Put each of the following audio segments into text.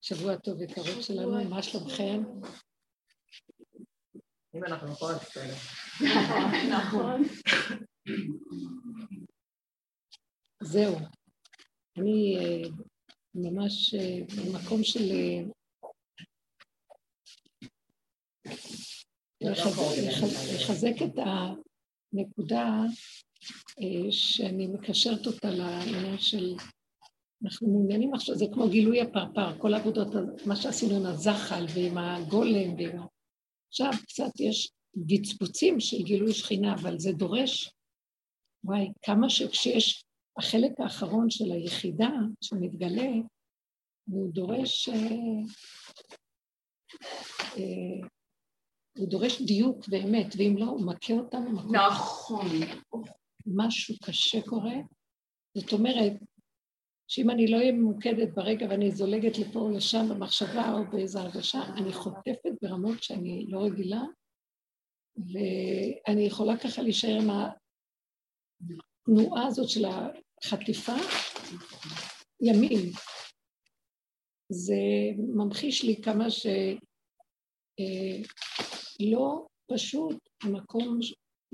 שבוע טוב יקרות שלנו, מה שלומכם? אם אנחנו פה אז בסדר. נכון. זהו. אני אה, ממש אה, במקום של אה, לחזק את הנקודה שאני מקשרת אותה לעניין של אנחנו מעוניינים עכשיו, זה כמו גילוי הפרפר, כל העבודות, מה שעשינו עם הזחל ועם הגולם ועם... עכשיו קצת יש גצפוצים של גילוי שכינה, אבל זה דורש, וואי, כמה שכשיש החלק האחרון של היחידה שמתגלה, הוא דורש... אה, אה, הוא דורש דיוק באמת, ואם לא, הוא מכה אותנו. נכון. משהו קשה קורה. זאת אומרת, שאם אני לא אהיה ממוקדת ברגע ואני זולגת לפה או לשם במחשבה או באיזו הרגשה, אני חוטפת ברמות שאני לא רגילה, ואני יכולה ככה להישאר עם התנועה הזאת של החטיפה ימים. זה ממחיש לי כמה שלא אה, פשוט המקום,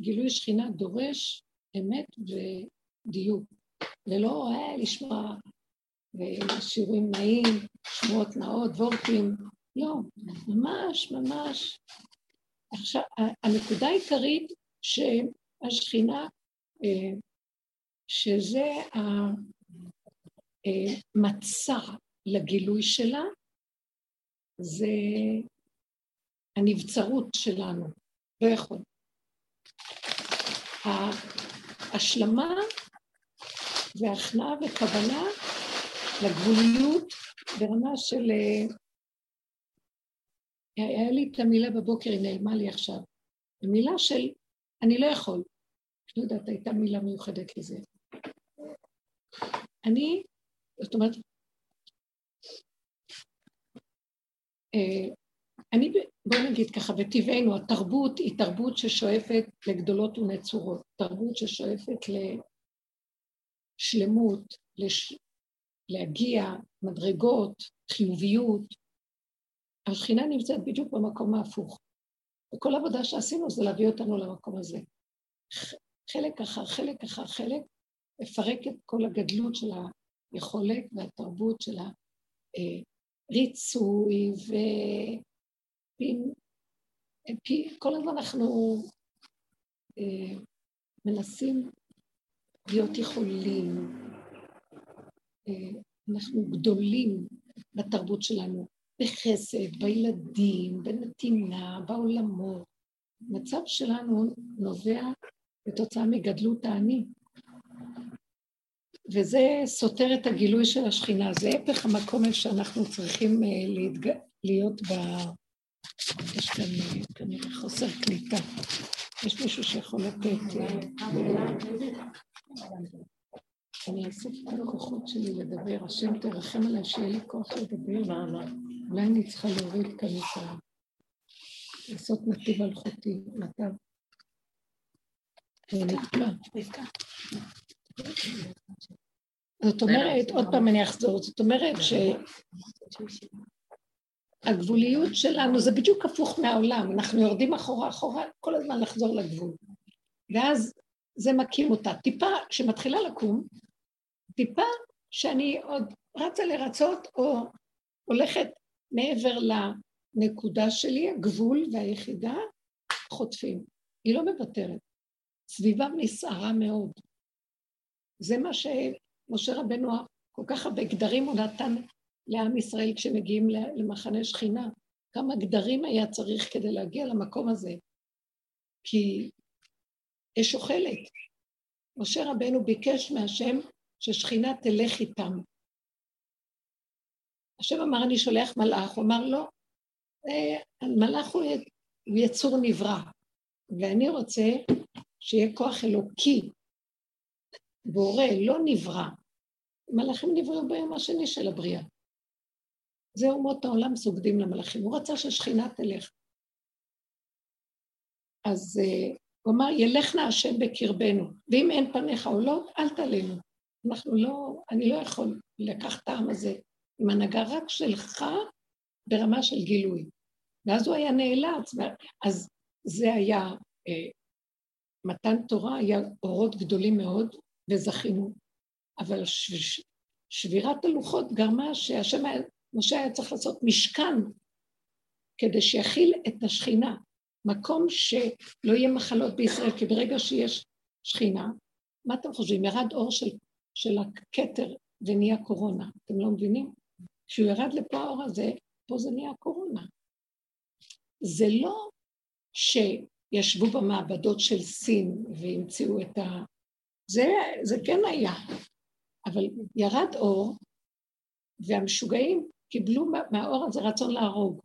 גילוי שכינה דורש אמת ודיוק. ולא היה לשמוע שירים נעים, שמועות נאות, וורטים, לא, ממש ממש. עכשיו, הנקודה העיקרית שהשכינה, אה, שזה המצע לגילוי שלה, זה הנבצרות שלנו, לא יכול. ההשלמה והכנעה וכוונה לגבוליות ברמה של... אה, היה לי את המילה בבוקר, היא נעלמה לי עכשיו. המילה של אני לא יכול. לא יודעת, הייתה מילה מיוחדת לזה. אני, זאת אומרת, אה, אני, בואו נגיד ככה, בטבענו, התרבות היא תרבות ששואפת לגדולות ונצורות, תרבות ששואפת שלמות, לש... להגיע, מדרגות, חיוביות. השכינה נמצאת בדיוק במקום ההפוך. וכל עבודה שעשינו זה להביא אותנו למקום הזה. חלק אחר חלק אחר חלק, לפרק את כל הגדלות של היכולת והתרבות של הריצוי וכל הזמן אנחנו אה, מנסים להיות יכולים. אה, אנחנו גדולים בתרבות שלנו, בחסד, בילדים, בנתינה, בעולמות. המצב שלנו נובע בתוצאה מגדלות האני. וזה סותר את הגילוי של השכינה, זה הפך המקום שאנחנו צריכים אה, להתג... להיות ב... יש כאן אה, כנראה חוסר קליטה. יש מישהו שיכול לתת... אני אאסוף את הכוחות שלי לדבר, השם תרחם עליי שיהיה לי כוח לדבר. אולי אני צריכה להוריד כאן את ה... לעשות נתיב אלחוטי, נתב. נתקע. זאת אומרת, עוד פעם אני אחזור, זאת אומרת שהגבוליות שלנו זה בדיוק הפוך מהעולם, אנחנו יורדים אחורה אחורה, כל הזמן לחזור לגבול. ואז זה מקים אותה. טיפה שמתחילה לקום, טיפה שאני עוד רצה לרצות או הולכת מעבר לנקודה שלי, הגבול והיחידה, חוטפים. היא לא מוותרת. סביבה נסערה מאוד. זה מה שמשה רבנו, כל כך הרבה גדרים הוא נתן לעם ישראל כשמגיעים למחנה שכינה. כמה גדרים היה צריך כדי להגיע למקום הזה. כי אש אוכלת. משה רבנו ביקש מהשם ששכינה תלך איתם. השם אמר, אני שולח מלאך, הוא אמר, לא, אה, מלאך הוא יצור נברא, ואני רוצה שיהיה כוח אלוקי, בורא, לא נברא. מלאכים נבראו ביום השני של הבריאה. זה אומות העולם סוגדים למלאכים. הוא רצה ששכינה תלך. אז uh, הוא אמר, ילך נא השם בקרבנו, ואם אין פניך עולות, אל תעלינו. אנחנו לא, אני לא יכול לקחת את העם הזה עם הנהגה רק שלך ברמה של גילוי. ואז הוא היה נאלץ, אז זה היה, אה, מתן תורה היה אורות גדולים מאוד, וזכינו, אבל ש, שבירת הלוחות גרמה שהשם היה, משה היה צריך לעשות משכן כדי שיכיל את השכינה, מקום שלא יהיה מחלות בישראל, כי ברגע שיש שכינה, מה אתם חושבים? ירד אור של, של הכתר ונהיה קורונה, אתם לא מבינים? כשהוא ירד לפה האור הזה, פה זה נהיה קורונה. זה לא שישבו במעבדות של סין והמציאו את ה... זה, זה כן היה, אבל ירד אור, והמשוגעים קיבלו מהאור הזה רצון להרוג,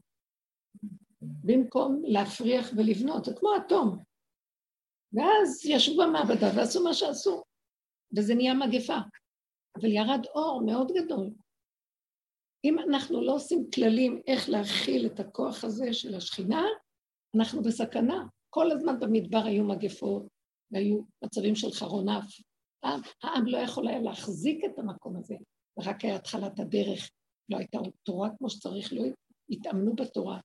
במקום להפריח ולבנות, זה כמו אטום. ואז ישבו במעבדה ועשו מה שעשו, וזה נהיה מגפה. אבל ירד אור מאוד גדול. אם אנחנו לא עושים כללים איך להכיל את הכוח הזה של השכינה, אנחנו בסכנה. כל הזמן במדבר היו מגפות, והיו מצבים של חרון אף. העם לא יכול היה להחזיק את המקום הזה, ורק היה התחלת הדרך, לא הייתה תורה כמו שצריך, לא התאמנו בתורה.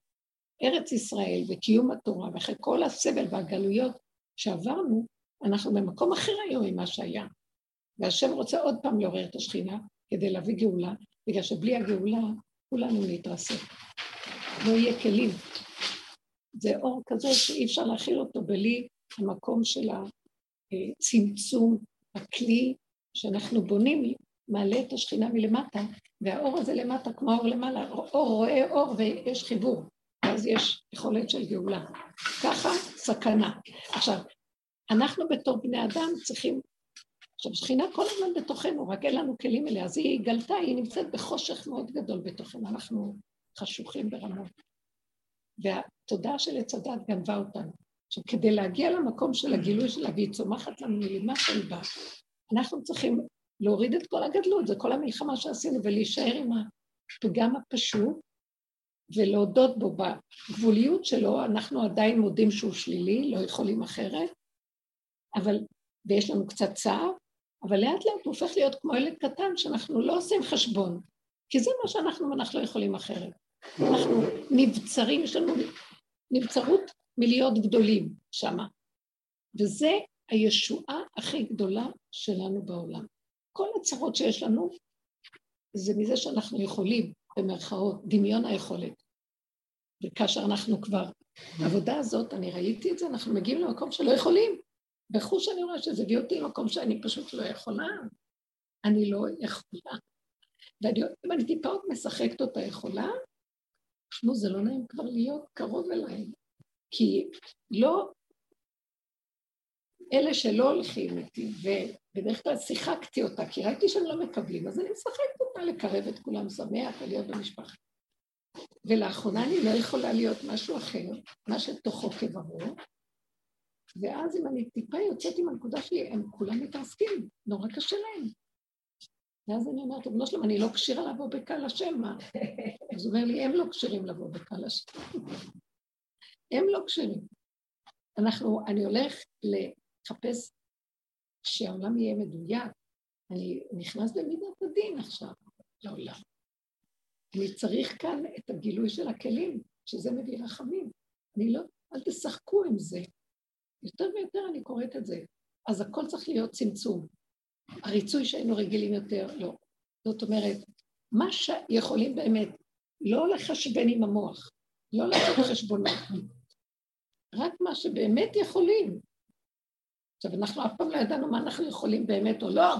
ארץ ישראל וקיום התורה, ואחרי כל הסבל והגלויות שעברנו, אנחנו במקום אחר היום ממה שהיה. והשם רוצה עוד פעם לעורר את השכינה כדי להביא גאולה, בגלל שבלי הגאולה כולנו נתרסק. לא יהיה כלים. זה אור כזה שאי אפשר להכיל אותו בלי המקום של הצמצום, הכלי שאנחנו בונים, מעלה את השכינה מלמטה, והאור הזה למטה כמו האור למעלה, אור רואה אור ויש חיבור, ואז יש יכולת של גאולה. ככה סכנה. עכשיו, אנחנו בתור בני אדם צריכים עכשיו, שכינה כל הזמן בתוכנו, רק אין לנו כלים אליה. אז היא גלתה, היא נמצאת בחושך מאוד גדול בתוכנו, אנחנו חשוכים ברמות. והתודעה של עץ הדת גנבה אותנו. עכשיו, כדי להגיע למקום של הגילוי שלה, והיא צומחת לנו מלמטה ליבה, אנחנו צריכים להוריד את כל הגדלות, זה כל המלחמה שעשינו, ולהישאר עם הפגם הפשוט, ולהודות בו בגבוליות שלו, אנחנו עדיין מודים שהוא שלילי, לא יכולים אחרת, אבל, ויש לנו קצת צער, אבל לאט לאט הוא הופך להיות כמו ילד קטן שאנחנו לא עושים חשבון, כי זה מה שאנחנו ואנחנו לא יכולים אחרת. אנחנו נבצרים, יש לנו נבצרות מלהיות גדולים שמה. וזה הישועה הכי גדולה שלנו בעולם. כל הצרות שיש לנו זה מזה שאנחנו יכולים, במרכאות, דמיון היכולת. וכאשר אנחנו כבר, העבודה הזאת, אני ראיתי את זה, אנחנו מגיעים למקום שלא יכולים. בחוש אני רואה שזה הביא אותי למקום שאני פשוט לא יכולה. אני לא יכולה. ואם אני טיפה עוד משחקת אותה יכולה, תשמעו, זה לא נעים כבר להיות קרוב אליי. כי לא, אלה שלא הולכים איתי, ובדרך כלל שיחקתי אותה, כי ראיתי שהם לא מקבלים, אז אני משחקת אותה לקרב את כולם שמח ולהיות במשפחה. ולאחרונה אני לא יכולה להיות משהו אחר, מה שתוכו כברור, ואז אם אני טיפה יוצאת עם הנקודה שלי, הם כולם מתעסקים, נורא קשה להם. ואז אני אומרת, ריבונו שלום, אני לא כשירה לבוא בקהל השם, מה? אז הוא אומר לי, הם לא כשירים לבוא בקהל השם. הם לא כשירים. אנחנו, אני הולך לחפש שהעולם יהיה מדויק. אני נכנס למידת הדין עכשיו לעולם. אני צריך כאן את הגילוי של הכלים, שזה מביא רחמים. אני לא, אל תשחקו עם זה. יותר ויותר אני קוראת את זה. אז הכל צריך להיות צמצום. הריצוי שהיינו רגילים יותר, לא. זאת אומרת, מה שיכולים באמת, לא לחשבן עם המוח, לא לעשות חשבונות, רק מה שבאמת יכולים. עכשיו, אנחנו אף פעם לא ידענו מה אנחנו יכולים באמת או לא,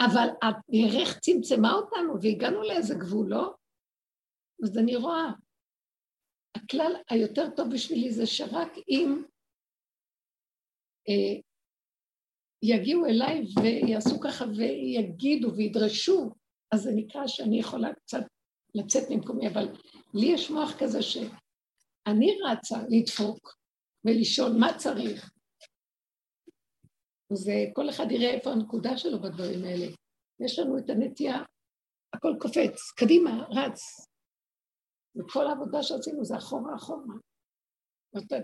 אבל הדרך צמצמה אותנו והגענו לאיזה גבול, לא? אז אני רואה, הכלל היותר טוב בשבילי זה שרק אם אה, יגיעו אליי ויעשו ככה ויגידו וידרשו, אז זה נקרא שאני יכולה קצת לצאת ממקומי, אבל לי יש מוח כזה שאני רצה לדפוק ולשאול מה צריך. אז כל אחד יראה איפה הנקודה שלו בדברים האלה. יש לנו את הנטייה, הכל קופץ, קדימה, רץ. וכל העבודה שעשינו זה אחורה אחורה.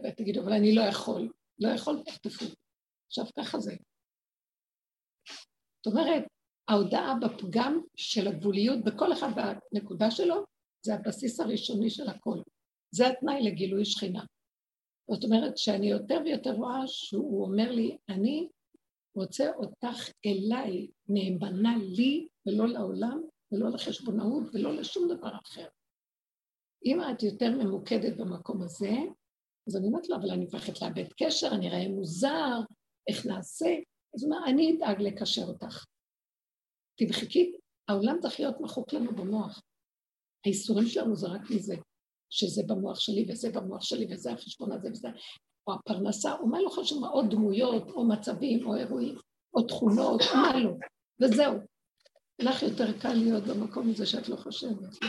ותגידו, אבל אני לא יכול. לא יכול, תחטפו. עכשיו ככה זה. זאת אומרת, ההודעה בפגם של הגבוליות, בכל אחד בנקודה שלו, זה הבסיס הראשוני של הכל. זה התנאי לגילוי שכינה. זאת אומרת שאני יותר ויותר רואה שהוא אומר לי, אני רוצה אותך אליי, נאמנה לי ולא לעולם ולא לחשבונאות ולא לשום דבר אחר. אם את יותר ממוקדת במקום הזה, אז אני אומרת לו, אבל אני מפחדת לאבד קשר, אני אראה מוזר, איך נעשה? אז אומר, אני אדאג לקשר אותך. תמחקי, העולם צריך להיות מחוק לנו במוח. האיסורים שלנו זה רק מזה, שזה במוח שלי וזה במוח שלי וזה החשבון הזה וזה, או הפרנסה, או מה לא חשוב, או דמויות, או מצבים, או אירועים, או תכונות, מה לא, וזהו. לך יותר קל להיות במקום הזה שאת לא חושבת, לא?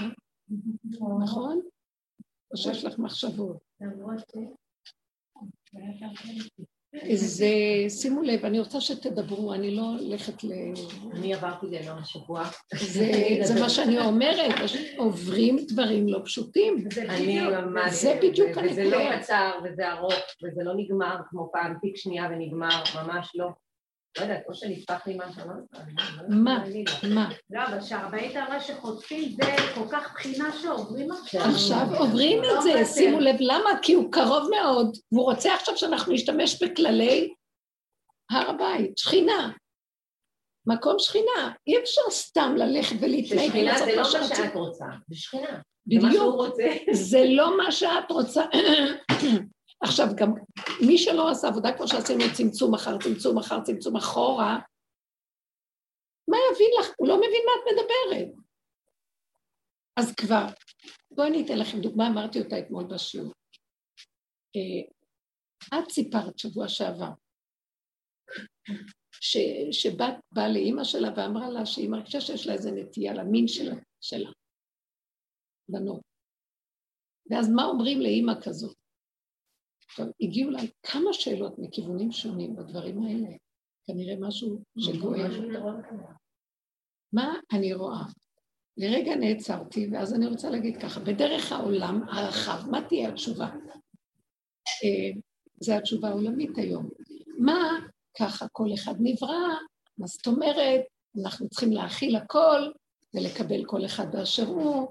נכון? או שיש לך מחשבות. אז שימו לב, אני רוצה שתדברו, אני לא הולכת ל... אני עברתי גיהנום השבוע. זה מה שאני אומרת, עוברים דברים לא פשוטים. אני ממש... זה בדיוק הנקודה. וזה לא קצר, וזה ארוך, וזה לא נגמר כמו פעם, תיק שנייה ונגמר, ממש לא. לא יודעת, או שנפתח לי משהו, לא מה? מה? לא, אבל שהרבנית אמרה שחוטפים זה כל כך בחינה שעוברים עכשיו. עכשיו עוברים את זה, שימו לב למה, כי הוא קרוב מאוד, והוא רוצה עכשיו שאנחנו נשתמש בכללי הר הבית, שכינה. מקום שכינה, אי אפשר סתם ללכת ולהתנהג שכינה זה לא מה שאת רוצה, זה שכינה. בדיוק, זה לא מה שאת רוצה. עכשיו, גם מי שלא עשה עבודה כמו שעשינו צמצום אחר צמצום אחר צמצום אחורה, מה יבין לך? הוא לא מבין מה את מדברת. אז כבר, בואי אני אתן לכם דוגמה, אמרתי אותה אתמול בשיעור. אה, את סיפרת שבוע שעבר, ש, שבת באה לאימא שלה ואמרה לה שהיא מרגישה שיש לה איזה נטייה למין שלה, שלה, בנות. ואז מה אומרים לאימא כזאת? עכשיו, הגיעו אליי כמה שאלות מכיוונים שונים בדברים האלה, כנראה משהו שגואל. מה אני רואה? לרגע נעצרתי, ואז אני רוצה להגיד ככה, בדרך העולם הרחב, מה תהיה התשובה? אה, זו התשובה העולמית היום. מה ככה כל אחד נברא, מה זאת אומרת, אנחנו צריכים להכיל הכל ולקבל כל אחד באשר הוא,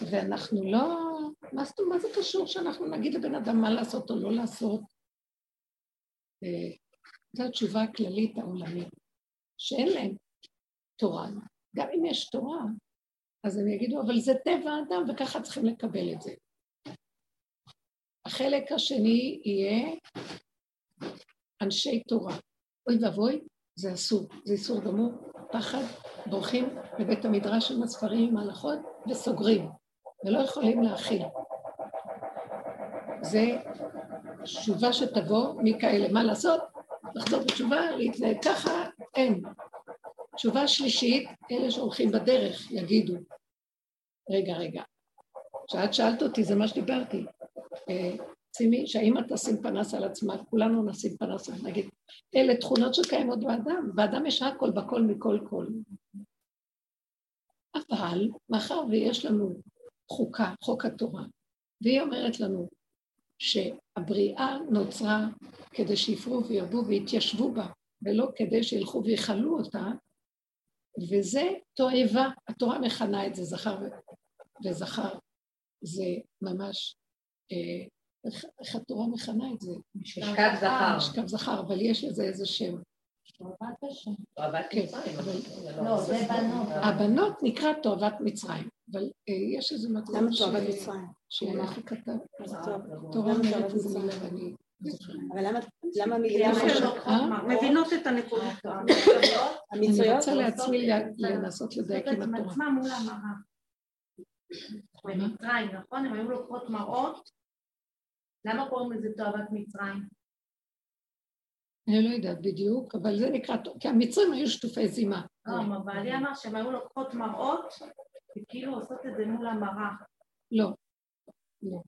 ואנחנו לא מה זאת אומרת, מה זה קשור שאנחנו נגיד לבן אדם מה לעשות או לא לעשות? אה, זו התשובה הכללית העולמית, שאין להם תורה. גם אם יש תורה, אז הם יגידו, אבל זה טבע האדם וככה צריכים לקבל את זה. החלק השני יהיה אנשי תורה. אוי ואבוי, זה אסור, זה איסור גמור, פחד, בורחים לבית המדרש עם הספרים, עם ההלכות, וסוגרים. ולא יכולים להכיל. זה תשובה שתבוא מכאלה. מה לעשות? לחזור בתשובה, להתנהג ככה, אין. תשובה שלישית, אלה שהולכים בדרך יגידו, רגע, רגע, כשאת שאלת אותי, זה מה שדיברתי. שימי, אה, שהאמא תשים פנס על עצמה, כולנו נשים פנס על נגיד, אלה תכונות שקיימות באדם, באדם יש הכל בכל מכל כל. אבל מאחר ויש לנו חוקה, חוק התורה, והיא אומרת לנו שהבריאה נוצרה כדי שיפרו וירבו ויתיישבו בה, ולא כדי שילכו ויכלו אותה, וזה תועבה, התורה מכנה את זה זכר וזכר, זה ממש, אה, איך, איך התורה מכנה את זה? משכב זכר. משכב זכר, אבל יש לזה איזה שם. כן, לא, זה בנות. הבנות נקרא תועבת מצרים. אבל אה, יש איזה מקום הוא כתב? תורה אומרת איזה מילה ואני... אבל למה מילה אה? מבינות את הנקודה. אני רוצה לעצמי לנסות לדייק עם התורה. עצמם מול המראה. במצרים, נכון? הם היו לוקחות מראות. למה קוראים לזה תועבת מצרים? אני לא יודעת בדיוק, אבל זה נקרא, כי המצרים היו שטופי זימה. לא, אבל היא אמר שהם היו לוקחות מראות וכאילו עושות את זה מול המראה. לא, לא.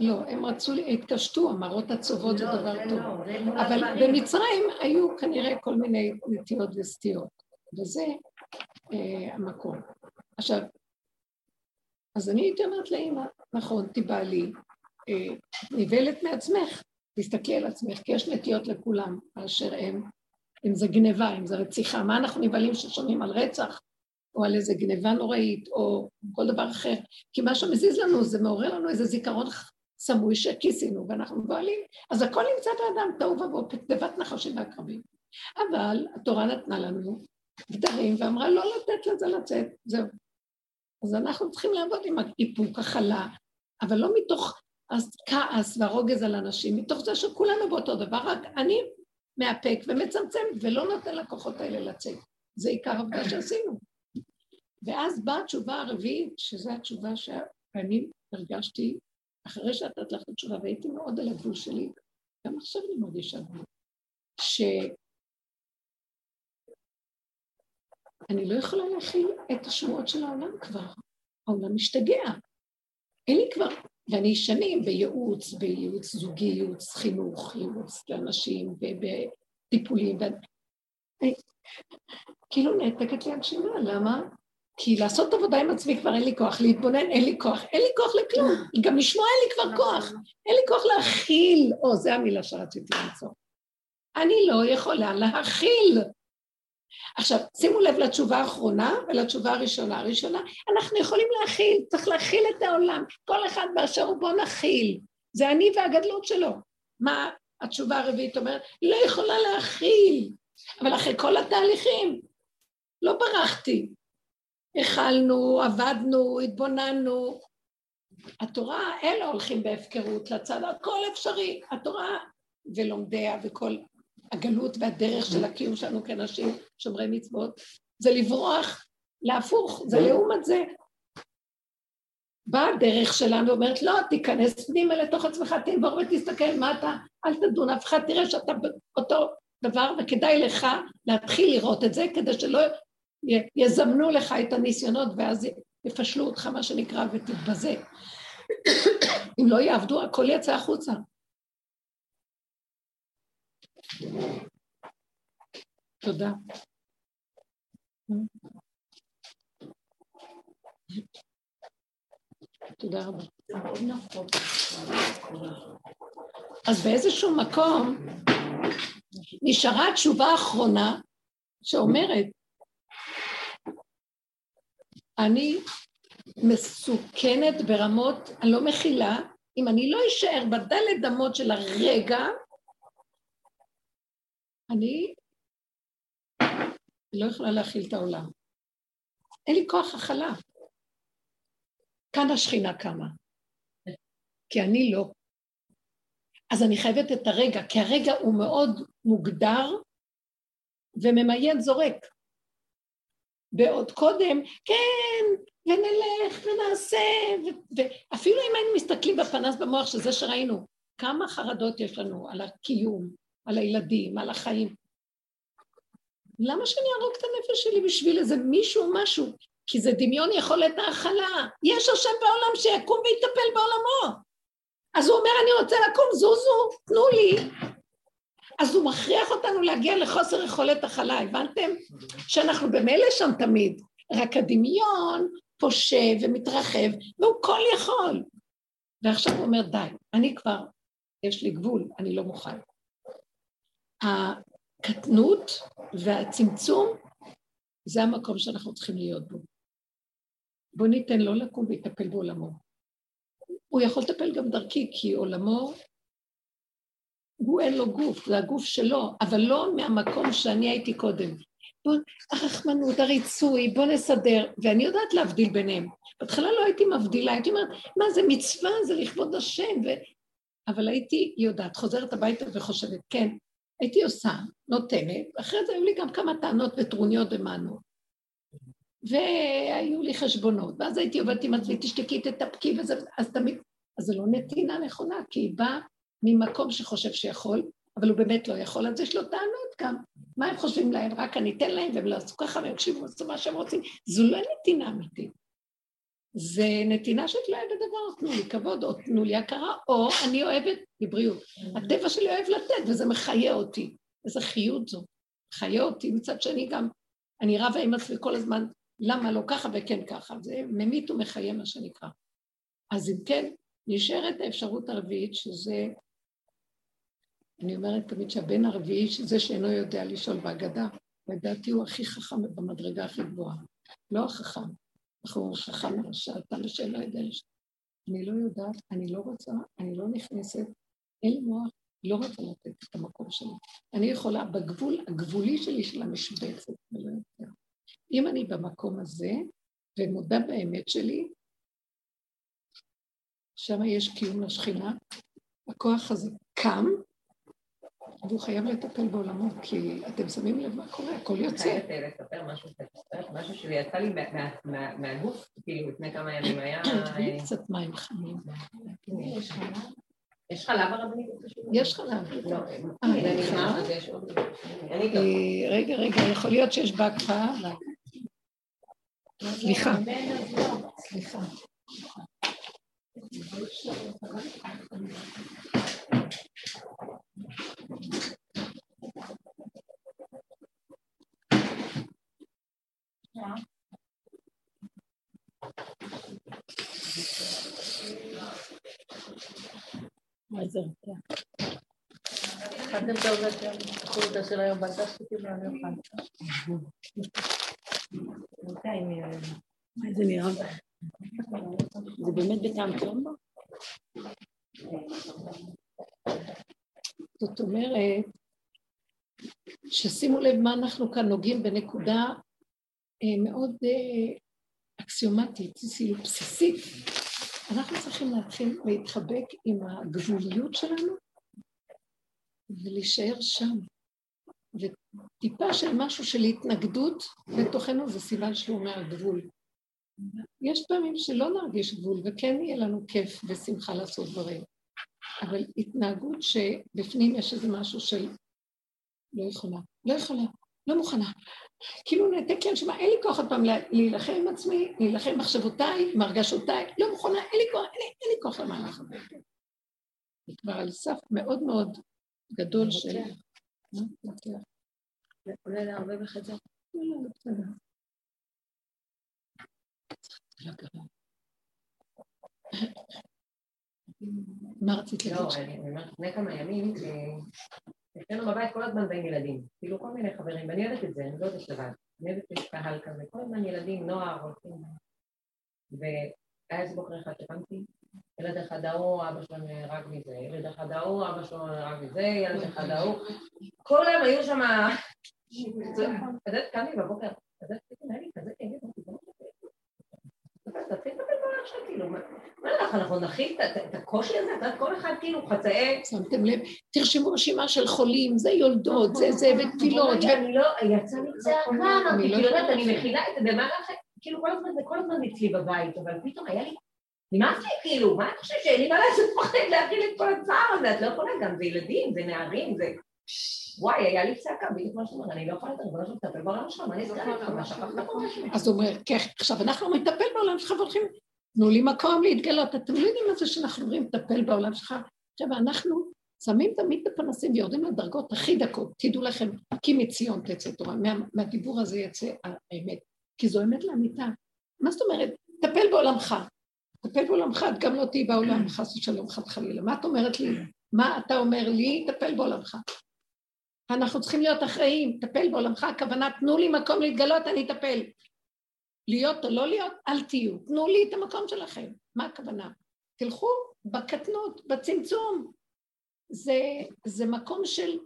לא, הם רצו, התקשטו, המראות הצובות זה לא, דבר טוב. לא, אבל במצרים היו כנראה כל מיני נטיות וסטיות, וזה אה, המקום. עכשיו, אז אני הייתי אומרת לאמא, נכון, תיבעלי, אה, נבהלת מעצמך, תסתכלי על עצמך, כי יש נטיות לכולם באשר הם, אם זה גניבה, אם זה רציחה, מה אנחנו נבהלים ששומעים על רצח, או על איזה גניבה נוראית, או כל דבר אחר? כי מה שמזיז לנו זה מעורר לנו איזה זיכרון סמוי שכיסינו, ואנחנו מבוהלים. אז הכל נמצא באדם, תוהו ובוהו, כתיבת נחשים ועקרבים. אבל התורה נתנה לנו גדרים ואמרה לא לתת לזה לצאת, זהו. אז אנחנו צריכים לעבוד עם האיפוק, הכלה, אבל לא מתוך הכעס והרוגז על אנשים, מתוך זה שכולנו באותו דבר, רק אני מאפק ומצמצם ולא נותן לכוחות האלה לצאת. זה עיקר עבודה שעשינו. ואז באה התשובה הרביעית, שזו התשובה שאני הרגשתי אחרי שאת לך תשובה, והייתי מאוד על הגבול שלי, גם עכשיו אני מרגישה גבול, שאני לא יכולה להכיל את השמועות של העולם כבר. העולם משתגע. אין לי כבר, ואני שנים בייעוץ, בייעוץ זוגי, ייעוץ חינוך, ייעוץ לאנשים, ובטיפולים, ו... כאילו נעתקת לי הנשימה, למה? כי לעשות עבודה עם עצמי כבר אין לי כוח, להתבונן אין לי כוח, אין לי כוח לכלום, גם לשמוע אין לי כבר כוח, אין לי כוח להכיל, או, זו המילה שרציתי למצוא. אני לא יכולה להכיל. עכשיו, שימו לב לתשובה האחרונה ולתשובה הראשונה. הראשונה, אנחנו יכולים להכיל, צריך להכיל את העולם, כל אחד באשר הוא בוא נכיל. זה אני והגדלות שלו. מה התשובה הרביעית אומרת? לא יכולה להכיל, אבל אחרי כל התהליכים, לא ברחתי, אכלנו, עבדנו, התבוננו. התורה, אלה הולכים בהפקרות לצד, הכל אפשרי. התורה ולומדיה וכל הגלות והדרך של הקיום שלנו כאנשים שומרי מצוות, זה לברוח, להפוך, זה לעומת זה. באה הדרך שלנו ואומרת, לא, תיכנס פנימה לתוך עצמך, תנבור ותסתכל, מה אתה, אל תדון, אף אחד תראה שאתה באותו דבר, וכדאי לך להתחיל לראות את זה, כדי שלא יזמנו לך את הניסיונות ואז יפשלו אותך, מה שנקרא, ותתבזה. אם לא יעבדו, הכל יצא החוצה. תודה. תודה רבה. אז באיזשהו מקום נשארה תשובה אחרונה שאומרת, אני מסוכנת ברמות, אני לא מכילה, אם אני לא אשאר בדלת אמות של הרגע, אני לא יכולה להכיל את העולם. אין לי כוח הכלה. כאן השכינה קמה, כי אני לא. אז אני חייבת את הרגע, כי הרגע הוא מאוד מוגדר וממיין זורק. בעוד קודם, כן, ונלך ונעשה, ו- ואפילו אם היינו מסתכלים בפנס במוח של זה שראינו, כמה חרדות יש לנו על הקיום, על הילדים, על החיים. למה שאני אהרוג את הנפש שלי בשביל איזה מישהו או משהו? כי זה דמיון יכולת ההכלה. יש השם בעולם שיקום ויטפל בעולמו. אז הוא אומר, אני רוצה לקום, זוזו, תנו לי. אז הוא מכריח אותנו להגיע לחוסר יכולת הכלה, הבנתם? שאנחנו במילא שם תמיד, רק הדמיון פושה ומתרחב, והוא כל יכול. ועכשיו הוא אומר, די, אני כבר, יש לי גבול, אני לא מוכן. הקטנות והצמצום, זה המקום שאנחנו צריכים להיות בו. בואו ניתן לו לקום ויטפל בעולמו. הוא יכול לטפל גם דרכי, כי עולמו הוא אין לו גוף, זה הגוף שלו, אבל לא מהמקום שאני הייתי קודם. בוא, הרחמנות, הריצוי, בוא נסדר, ואני יודעת להבדיל ביניהם. בהתחלה לא הייתי מבדילה, הייתי אומרת, מה זה מצווה, זה לכבוד השם, ו... אבל הייתי יודעת, חוזרת הביתה וחושבת, כן, הייתי עושה, נותנת, אחרי זה היו לי גם כמה טענות וטרוניות ומענות. והיו לי חשבונות, ואז הייתי עובדת עם עצמי, תשתקי, תתאפקי וזה, אז תמיד, אז זה לא נתינה נכונה, כי היא באה ממקום שחושב שיכול, אבל הוא באמת לא יכול, אז יש לו טענות גם. מה הם חושבים להם? רק אני אתן להם והם לא עשו ככה והם יקשיבו ועשו מה שהם רוצים. זו לא נתינה אמיתית. זה נתינה שתלויה בדבר, תנו לי כבוד, או תנו לי הכרה, או אני אוהבת לבריאות. הטבע שלי אוהב לתת, וזה מחיה אותי. איזה חיות זו. מחיה אותי. מצד שני גם, אני רבה עם עצמי כל הזמן, למה לא ככה וכן ככה. זה ממית ומחיה, מה שנקרא. אז אם כן, נשארת האפשרות הרביעית, שזה אני אומרת תמיד שהבן הרביעי, זה שאינו יודע לשאול בהגדה, לדעתי הוא הכי חכם במדרגה הכי גבוהה. לא החכם, אנחנו חכם הרשע, אתה שאינו יודע. אני לא יודעת, אני לא רוצה, אני לא נכנסת, אין לי מוח, לא רוצה לתת את המקום שלי. אני יכולה בגבול הגבולי שלי של המשבצת, ולא יותר. אם אני במקום הזה, ומודה באמת שלי, שם יש קיום לשכינה, הכוח הזה קם, והוא חייב לטפל בעולמו, כי אתם שמים לב מה קורה, הכל יוצא. אני חייבת לספר משהו, משהו שיצא לי מהגוף, כאילו לפני כמה ימים היה... תני אה, קצת מים חמים. יש חלב הרבנית? יש חלב. לא, אה, אה, רגע, רגע, יכול להיות שיש בהקפאה, סליחה. סליחה. אכלתם טוב יותר, החולטה של היום, בלטה שתיתם לא זה נראה? זה באמת בטעם טוב? זאת אומרת, ששימו לב מה אנחנו כאן נוגעים בנקודה אה, מאוד אה, אקסיומטית, כאילו בסיסית. אנחנו צריכים להתחיל להתחבק עם הגבוליות שלנו ולהישאר שם. וטיפה של משהו של התנגדות בתוכנו זה סימן שהוא מהגבול. יש פעמים שלא נרגיש גבול וכן יהיה לנו כיף ושמחה לעשות דברים, אבל התנהגות שבפנים יש איזה משהו של לא יכולה, לא יכולה, לא מוכנה. כאילו נעתק לי הנשמה, אין לי כוח עוד פעם להילחם עם עצמי, להילחם עם מחשבותיי, עם הרגשותיי, לא מוכנה, אין לי כוח, אין לי, אין לי כוח למהלך הזה. זה כבר על סף מאוד מאוד גדול של... זה עולה להרבה בחזק. לא, לא, בסדר. מה רצית להגיד? לא, אני אומרת, לפני כמה ימים, אצלנו בבית כל הזמן באים ילדים, כאילו כל מיני חברים, ואני אוהבת את זה, אני לא יודעת לבד, אני אוהבת שיש קהל כזה, כל הזמן ילדים, נוער, הולכים. והיה איזה בוקר אחד שקמתי, ילד אחד ההוא, אבא שלו נהרג מזה, ילד אחד ההוא, אבא שלו נהרג מזה, ילד אחד ההוא, כל היום היו שם... אתה יודעת, קמתי בבוקר, אתה יודעת, היה לי כזה כאב, שלך, כאילו, מה לך, אנחנו נכיל את הקושי הזה, את יודעת, כל אחד כאילו חצאי... שמתם לב, תרשמו רשימה של חולים, זה יולדות, זה זה, ותפילות. אני לא, יצא לי צעקה, אמרתי, כאילו, אני מכילה את זה, ומה לך, כאילו, כל הזמן זה כל הזמן אצלי בבית, אבל פתאום היה לי... נמאס לי כאילו, מה אתה חושב שאין לי מה לעשות? פה להכיל את כל הצער הזה, את לא יכולה גם, זה ילדים, זה נערים, זה... וואי, היה לי צעקה, בדיוק מה שאומר, אני לא יכולה יותר, ריבונו לטפל בעולם שלך, מה נסגר איתך, מה שכחת קורה שלי? אז הוא אומר, עכשיו אנחנו נטפל בעולם שלך והולכים, תנו לי מקום להתגלות, אתם לא יודעים מה זה שאנחנו אומרים, טפל בעולם שלך. עכשיו, אנחנו שמים תמיד את הפנסים ויורדים לדרגות הכי דקות, תדעו לכם, כי מציון תצא תורה, מה, מהדיבור הזה יצא האמת, כי זו אמת לאמיתה. מה זאת אומרת? טפל בעולמך. טפל בעולמך, את גם לא תהיי בעולם, חס ושלום, חד חלילה. מה את אומרת לי? מה אתה אומר לי? טפל בעולמך. אנחנו צריכים להיות אחראים, טפל בעולמך, הכוונה תנו לי מקום להתגלות, אני אטפל. להיות או לא להיות, אל תהיו. תנו לי את המקום שלכם. מה הכוונה? תלכו בקטנות, בצמצום. זה, זה מקום של...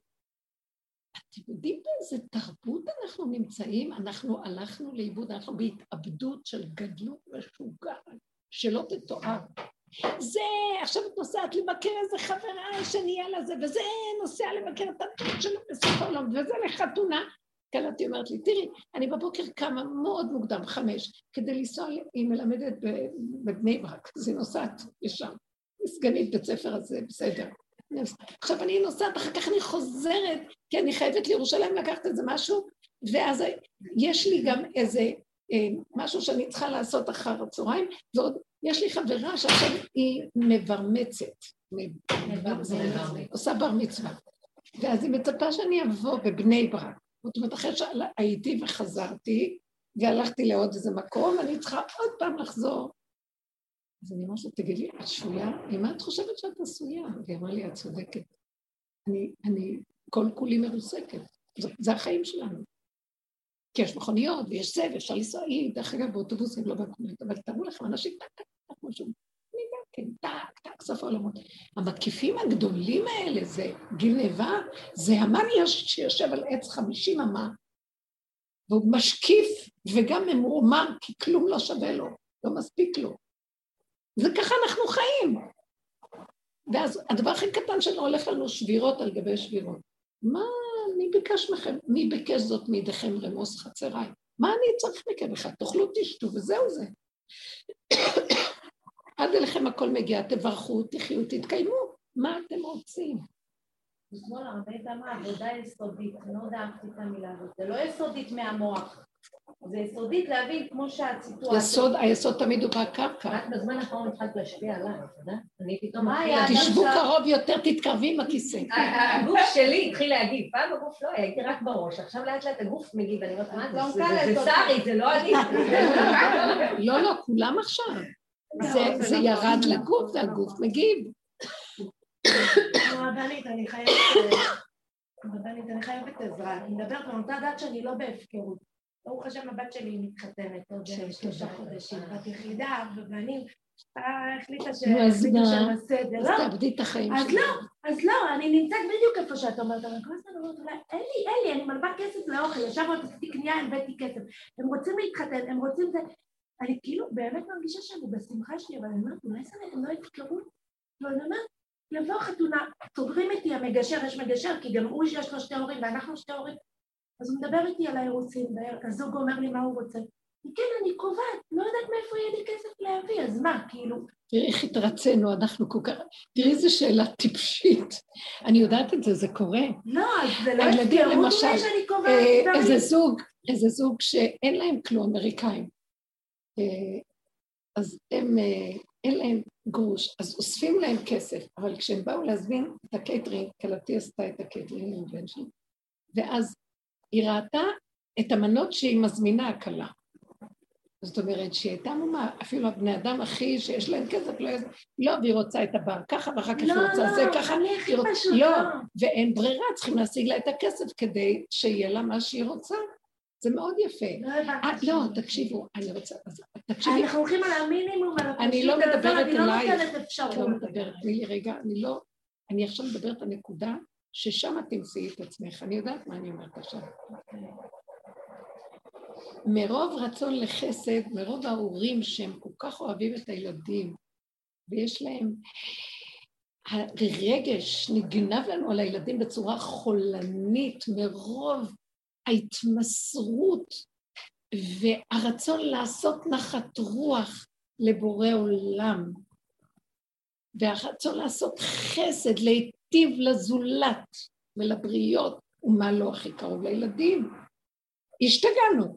אתם יודעים באיזה תרבות אנחנו נמצאים? אנחנו הלכנו לאיבוד, אנחנו בהתאבדות של גדלות משוגעת, שלא תתואר. זה, עכשיו את נוסעת לבקר איזה חברה שנהיה לזה, וזה נוסע לבקר את הבת שלו בסוף העולם, וזה לחתונה. קלטתי אומרת לי, תראי, אני בבוקר קמה מאוד מוקדם, חמש, כדי לנסוע, היא מלמדת בבני ברק, אז היא נוסעת לשם, סגנית בית ספר הזה, בסדר. עכשיו אני נוסעת, אחר כך אני חוזרת, כי אני חייבת לירושלים לקחת איזה משהו, ואז יש לי גם איזה אה, משהו שאני צריכה לעשות אחר הצהריים, ועוד יש לי חברה שעכשיו היא מברמצת, עושה בר מצווה, ואז היא מצפה שאני אבוא בבני ברק. זאת אומרת, אחרי שהייתי וחזרתי, והלכתי לעוד איזה מקום, אני צריכה עוד פעם לחזור. אז אני אומרת לה, תגידי, את שפויה? ממה את חושבת שאת עשויה? והיא אמרה לי, את צודקת. אני, אני כל כולי מרוסקת. זה, זה החיים שלנו. כי יש מכוניות ויש זה, ואפשר לנסוע, היא, דרך אגב, באוטובוסים, לא במכוניות, אבל תראו לכם, אנשים כמו שהוא, כן, טק, טק, סוף העולמות. המקיפים הגדולים האלה זה גנבה, זה המן שיושב על עץ חמישים אמה, והוא משקיף וגם ממורמר, כי כלום לא שווה לו, לא מספיק לו. זה ככה אנחנו חיים. ואז הדבר הכי קטן שלנו הולך לנו שבירות על גבי שבירות. מה, מי ביקש מכם? מי ביקש זאת מידיכם רמוס חצריי? מה אני צריך מכם בכלל? תאכלו, תשתו, וזהו זה. עד אליכם הכל מגיע, תברכו, תחיו, תתקיימו. מה אתם רוצים? בשמאל הרבה פעמים עבודה יסודית, אני לא יודעת את המילה הזאת, זה לא יסודית מהמוח, זה יסודית להבין כמו שהסיטואציה... יסוד, היסוד תמיד הוא בקרקע. רק בזמן האחרון התחלת להשפיע עליי, אתה יודע? אני פתאום... תשבו קרוב יותר, תתקרבי עם הכיסא. הגוף שלי התחיל להגיב, פעם הגוף לא היה, הייתי רק בראש, עכשיו לאט לאט הגוף מגיב, אני אומרת, מה לא זה, זה- אותך. שרי, זה לא אני. לא, לא, כולם עכשיו. זה, זה ירד לגוף, והגוף מגיב. רבנית, אני חייבת... רבנית, אני חייבת עזרה. אני מדברת על אותה דת שאני לא בהפקרות. ברוך השם, הבת שלי מתחתנת עוד שלושה חודשים. בת יחידה, ובנים, אה, החליטה ש- נו, אז? שם בסדר. אז לא, תאבדי את החיים אז שלך. לא, אז לא, אני נמצאת בדיוק איפה שאת אומרת, אבל כל הזמן אומרת, אין לי, אין לי, אני מלווה כסף לאוכל, ישר עוד עשיתי קנייה, הבאתי כסף. הם רוצים להתחתן, הם רוצים זה. אני כאילו באמת מרגישה שאני בשמחה שלי, אבל אני אומרת, אולי זה הם לא יפקרו? ואני אומרת, יבוא חתונה, סוגרים איתי המגשר, יש מגשר, כי גם הוא יש לו שתי הורים ואנחנו שתי הורים. אז הוא מדבר איתי על האירוסין, והזוג אומר לי מה הוא רוצה. כן, אני קובעת, לא יודעת מאיפה יהיה לי כסף להביא, אז מה, כאילו, תראי איך התרצינו, אנחנו כל כך... תראי איזה שאלה טיפשית. אני יודעת את זה, זה קורה. לא, זה לא הילדים למשל, אה. איזה זוג, איזה זוג שאין להם כלום, אמריקאים. אה, אז הם, אה, אין להם גרוש, אז אוספים להם כסף, אבל כשהם באו להזמין את הקייטרינג, כלתי עשתה את הקייטרינג עם בן שלי, ואז היא ראתה את המנות שהיא מזמינה הכלה. זאת אומרת שהיא הייתה המומה, אפילו הבני אדם הכי שיש להם כסף, לא, לא, והיא רוצה את הבר ככה, ואחר כך היא לא, רוצה זה לא, ככה, אני הכי היא פשוט, לא, לא. ואין ברירה, צריכים להשיג לה את הכסף כדי שיהיה לה מה שהיא רוצה. זה מאוד יפה. לא. אה, לא, תקשיבו, אני רוצה, תקשיבי, אנחנו הולכים על המינימום, אני לא על מדברת אני לא אלייך. נותנת את אפשרות. לא מדברת, תני לי רגע, אני לא, אני עכשיו מדברת על נקודה ששם תמצאי את עצמך, אני יודעת מה אני אומרת עכשיו. מרוב רצון לחסד, מרוב ההורים שהם כל כך אוהבים את הילדים, ויש להם... הרגש נגנב לנו על הילדים בצורה חולנית, מרוב ההתמסרות והרצון לעשות נחת רוח לבורא עולם, והרצון לעשות חסד, להיטיב לזולת ולבריות, ומה לא הכי קרוב לילדים. השתגענו.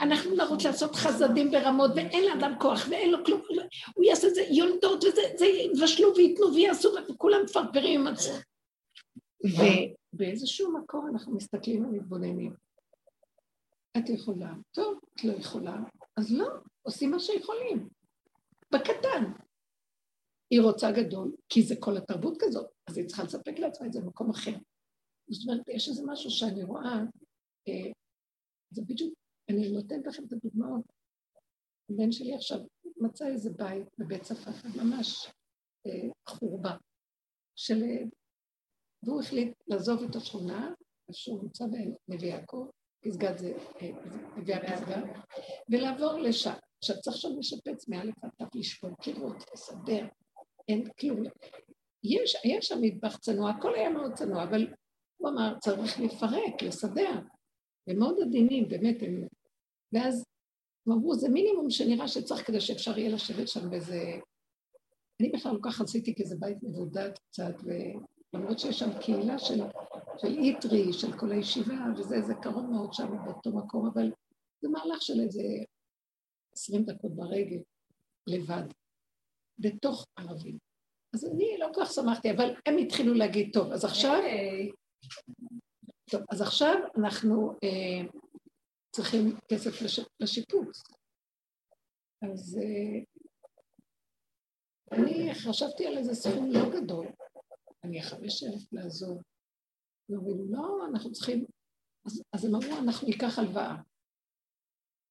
אנחנו נרוץ לעשות חסדים ברמות, ואין לאדם כוח, ואין לו כלום, הוא יעשה את זה יולדות, וזה, זה יבשלו וייתנו ויעשו, וכולם מפרפרים עם עצמם. ובאיזשהו מקום אנחנו מסתכלים ומתבוננים. את יכולה, טוב, את לא יכולה, אז לא, עושים מה שיכולים. בקטן. היא רוצה גדול, כי זה כל התרבות כזאת, אז היא צריכה לספק לעצמה את זה במקום אחר. זאת אומרת, יש איזה משהו שאני רואה, אה, זה בדיוק, אני נותנת לכם את הדוגמאות. הבן שלי עכשיו מצא איזה בית בבית צפאפא, ממש אה, חורבה, של... והוא החליט לעזוב את השכונה, שהוא נמצא בנווה יעקב, פסגת זה, אה, נווה הפסגה, ולעבור לשם. עכשיו צריך שם לשפץ מאלף עד תף, לשפול קירות, לסדר, אין כלום. יש, היה שם מטבח צנוע, הכל היה מאוד צנוע, אבל הוא אמר, צריך לפרק, לסדר. הם מאוד עדינים, באמת, הם... ואז הם אמרו, זה מינימום שנראה שצריך כדי שאפשר יהיה לשבת שם באיזה... אני בכלל לא ככה עשיתי כאיזה בית מבודד קצת, ולמרות שיש שם קהילה של, של איטרי, של כל הישיבה, וזה, זה קרוב מאוד שם באותו מקום, אבל זה מהלך של איזה עשרים דקות ברגל, לבד, בתוך ערבים. אז אני לא כל כך שמחתי, אבל הם התחילו להגיד, טוב, אז עכשיו... טוב, אז עכשיו אנחנו אה, צריכים כסף לש, לשיפוץ. אז אה, אני חשבתי על איזה סכום לא גדול, אני החמש אלף לעזור. ואומרים, לא, אנחנו צריכים... אז, אז הם אמרו, אנחנו ניקח הלוואה.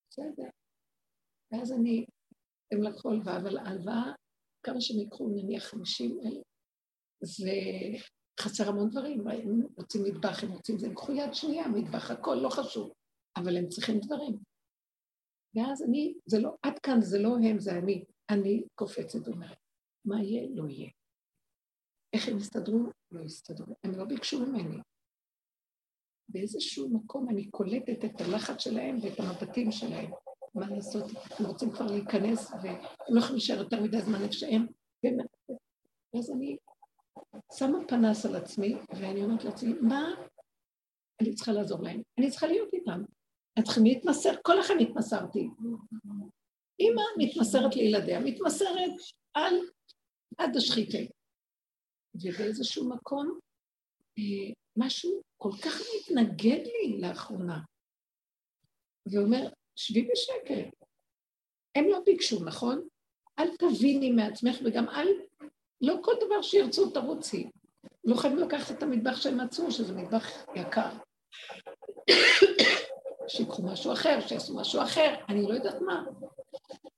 בסדר. ואז אני, הם לקחו הלוואה, אבל ההלוואה, כמה שהם יקחו, נניח חמישים אלף, זה חסר המון דברים, הם רוצים מטבח, הם רוצים זה, הם קחו יד שנייה, מטבח, הכל, לא חשוב, אבל הם צריכים דברים. ואז אני, זה לא, עד כאן זה לא הם, זה אני. אני קופצת ואומרת, מה יהיה? לא יהיה. איך הם יסתדרו? לא יסתדרו. הם לא ביקשו ממני. באיזשהו מקום אני קולטת את הלחץ שלהם ואת המבטים שלהם. מה לעשות? הם רוצים כבר להיכנס והם לא יכולים להישאר יותר מדי זמן איפה שהם. ואז אני שמה פנס על עצמי ואני אומרת לעצמי, מה אני צריכה לעזור להם? אני צריכה להיות איתם. הם צריכים להתמסר, כל אחד מתמסרתי. אימא מתמסרת לילדיה, מתמסרת על עד השחיתה. ובאיזשהו מקום אה, משהו כל כך מתנגד לי לאחרונה, ואומר, שבי בשקט. הם לא ביקשו, נכון? אל תביני מעצמך וגם אל, לא כל דבר שירצו תרוצי. לא חייבים לקחת את המטבח שהם מצאו, שזה מטבח יקר. שיקחו משהו אחר, שיעשו משהו אחר, אני לא יודעת מה.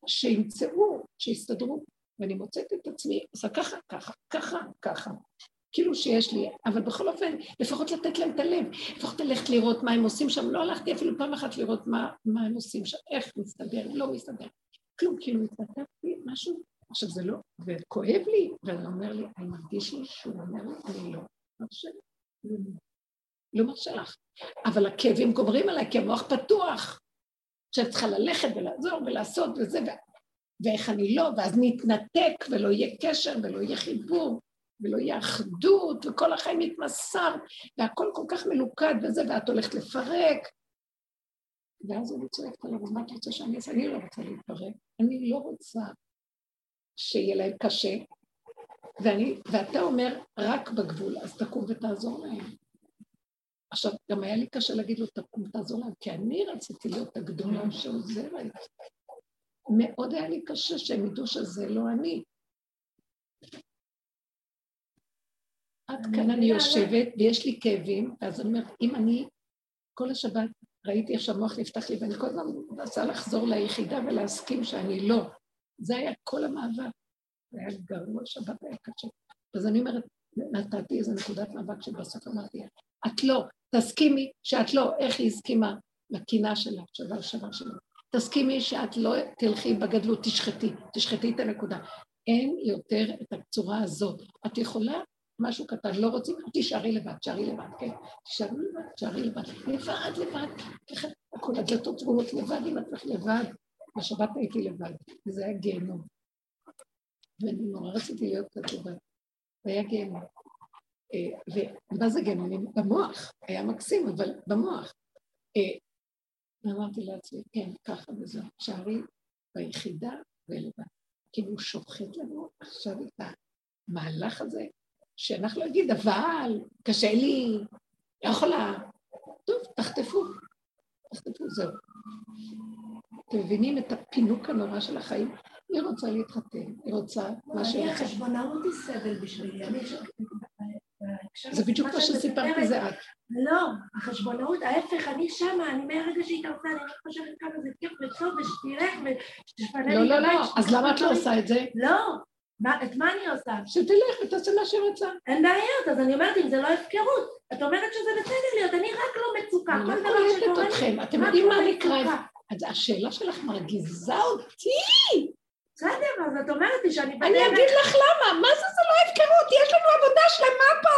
שימצאו, שיסתדרו. ואני מוצאת את עצמי עושה ככה, ככה, ככה, ככה. כאילו שיש לי, אבל בכל אופן, לפחות לתת להם את הלב, לפחות ללכת לראות מה הם עושים שם, לא הלכתי אפילו פעם אחת לראות מה, מה הם עושים שם, איך מסתדר, לא מסתדר, כלום, כאילו התנתקתי משהו, עכשיו זה לא, וכואב לי, ואני אומר לי, אני מרגיש לי שהוא אומר לי, אני לא מרשה לא מרשה לך, אבל הכאבים גומרים עליי, כי המוח פתוח, שאת צריכה ללכת ולעזור ולעשות וזה, ואיך אני לא, ואז נתנתק ולא יהיה קשר ולא יהיה חיבור. ולא יהיה אחדות, וכל החיים מתמסר, והכל כל כך מלוכד וזה, ואת הולכת לפרק. ואז אני צועקת עליו, מה את רוצה שאני אעשה? אני לא רוצה להתפרק, אני לא רוצה שיהיה להם קשה, ואני, ואתה אומר, רק בגבול, אז תקום ותעזור להם. עכשיו, גם היה לי קשה להגיד לו, תקום ותעזור להם, כי אני רציתי להיות הגדולה שעוזרת. מאוד היה לי קשה שהם ידעו שזה לא אני. עד כאן אני יושבת ויש לי כאבים, ואז אני אומרת, אם אני כל השבת ראיתי איך שהמוח נפתח לי, ואני כל הזמן מנסה לחזור ליחידה ולהסכים שאני לא. זה היה כל המאבק. זה היה גרוע, שבת היה קשה. אז אני אומרת, נתתי איזו נקודת מאבק שבסוף אמרתי, את לא, תסכימי שאת לא, איך היא הסכימה לקינה שלה, שבר שבר שלה. תסכימי שאת לא תלכי בגדלות, תשחטי, תשחטי את הנקודה. אין יותר את הצורה הזאת. את יכולה משהו קטן, לא רוצים, תישארי לבד, תישארי לבד, כן, תישארי לבד, תישארי לבד, לבד, לבד, ככה, הכל הדלתות סגורות לבד, אם את הולכת לבד, בשבת הייתי לבד, וזה היה גיהנום. ואני נורא רציתי להיות כתובה, זה היה גיהנום. אה, ומה זה גיהנום? במוח, היה מקסים, אבל במוח. ואמרתי לעצמי, כן, ככה וזהו, תישארי ביחידה ולבד. כאילו שוחט לנו עכשיו את המהלך הזה, שאנחנו לא נגיד, אבל קשה לי, לא יכולה. טוב, תחטפו, תחטפו, זהו. אתם מבינים את הפינוק הנורא של החיים? היא רוצה להתחתן, היא רוצה מה ש... אני החשבונאות היא סבל בשבילי. זה בדיוק מה שסיפרתי זה את. לא, החשבונאות, ההפך, אני שמה, אני מהרגע שהיא התארצה, אני רק חושבת כמה זה כיף וטוב ושתלך ושתפנה לי לא, לא, לא, אז למה את לא עושה את זה? לא, את מה אני עושה? שתלך ותעשה מה שהיא רוצה. אין בעיות, אז אני אומרת, אם זה לא הפקרות, את אומרת שזה בסדר להיות, אני רק לא מצוקה. אני לא קולטת אתכם, אתם יודעים מה נקרא השאלה שלך מרגיזה אותי. בסדר, אז את אומרת לי שאני בדרך... אני אגיד לך למה, מה זה זה לא הפקרות? יש לנו עבודה שלמה פה.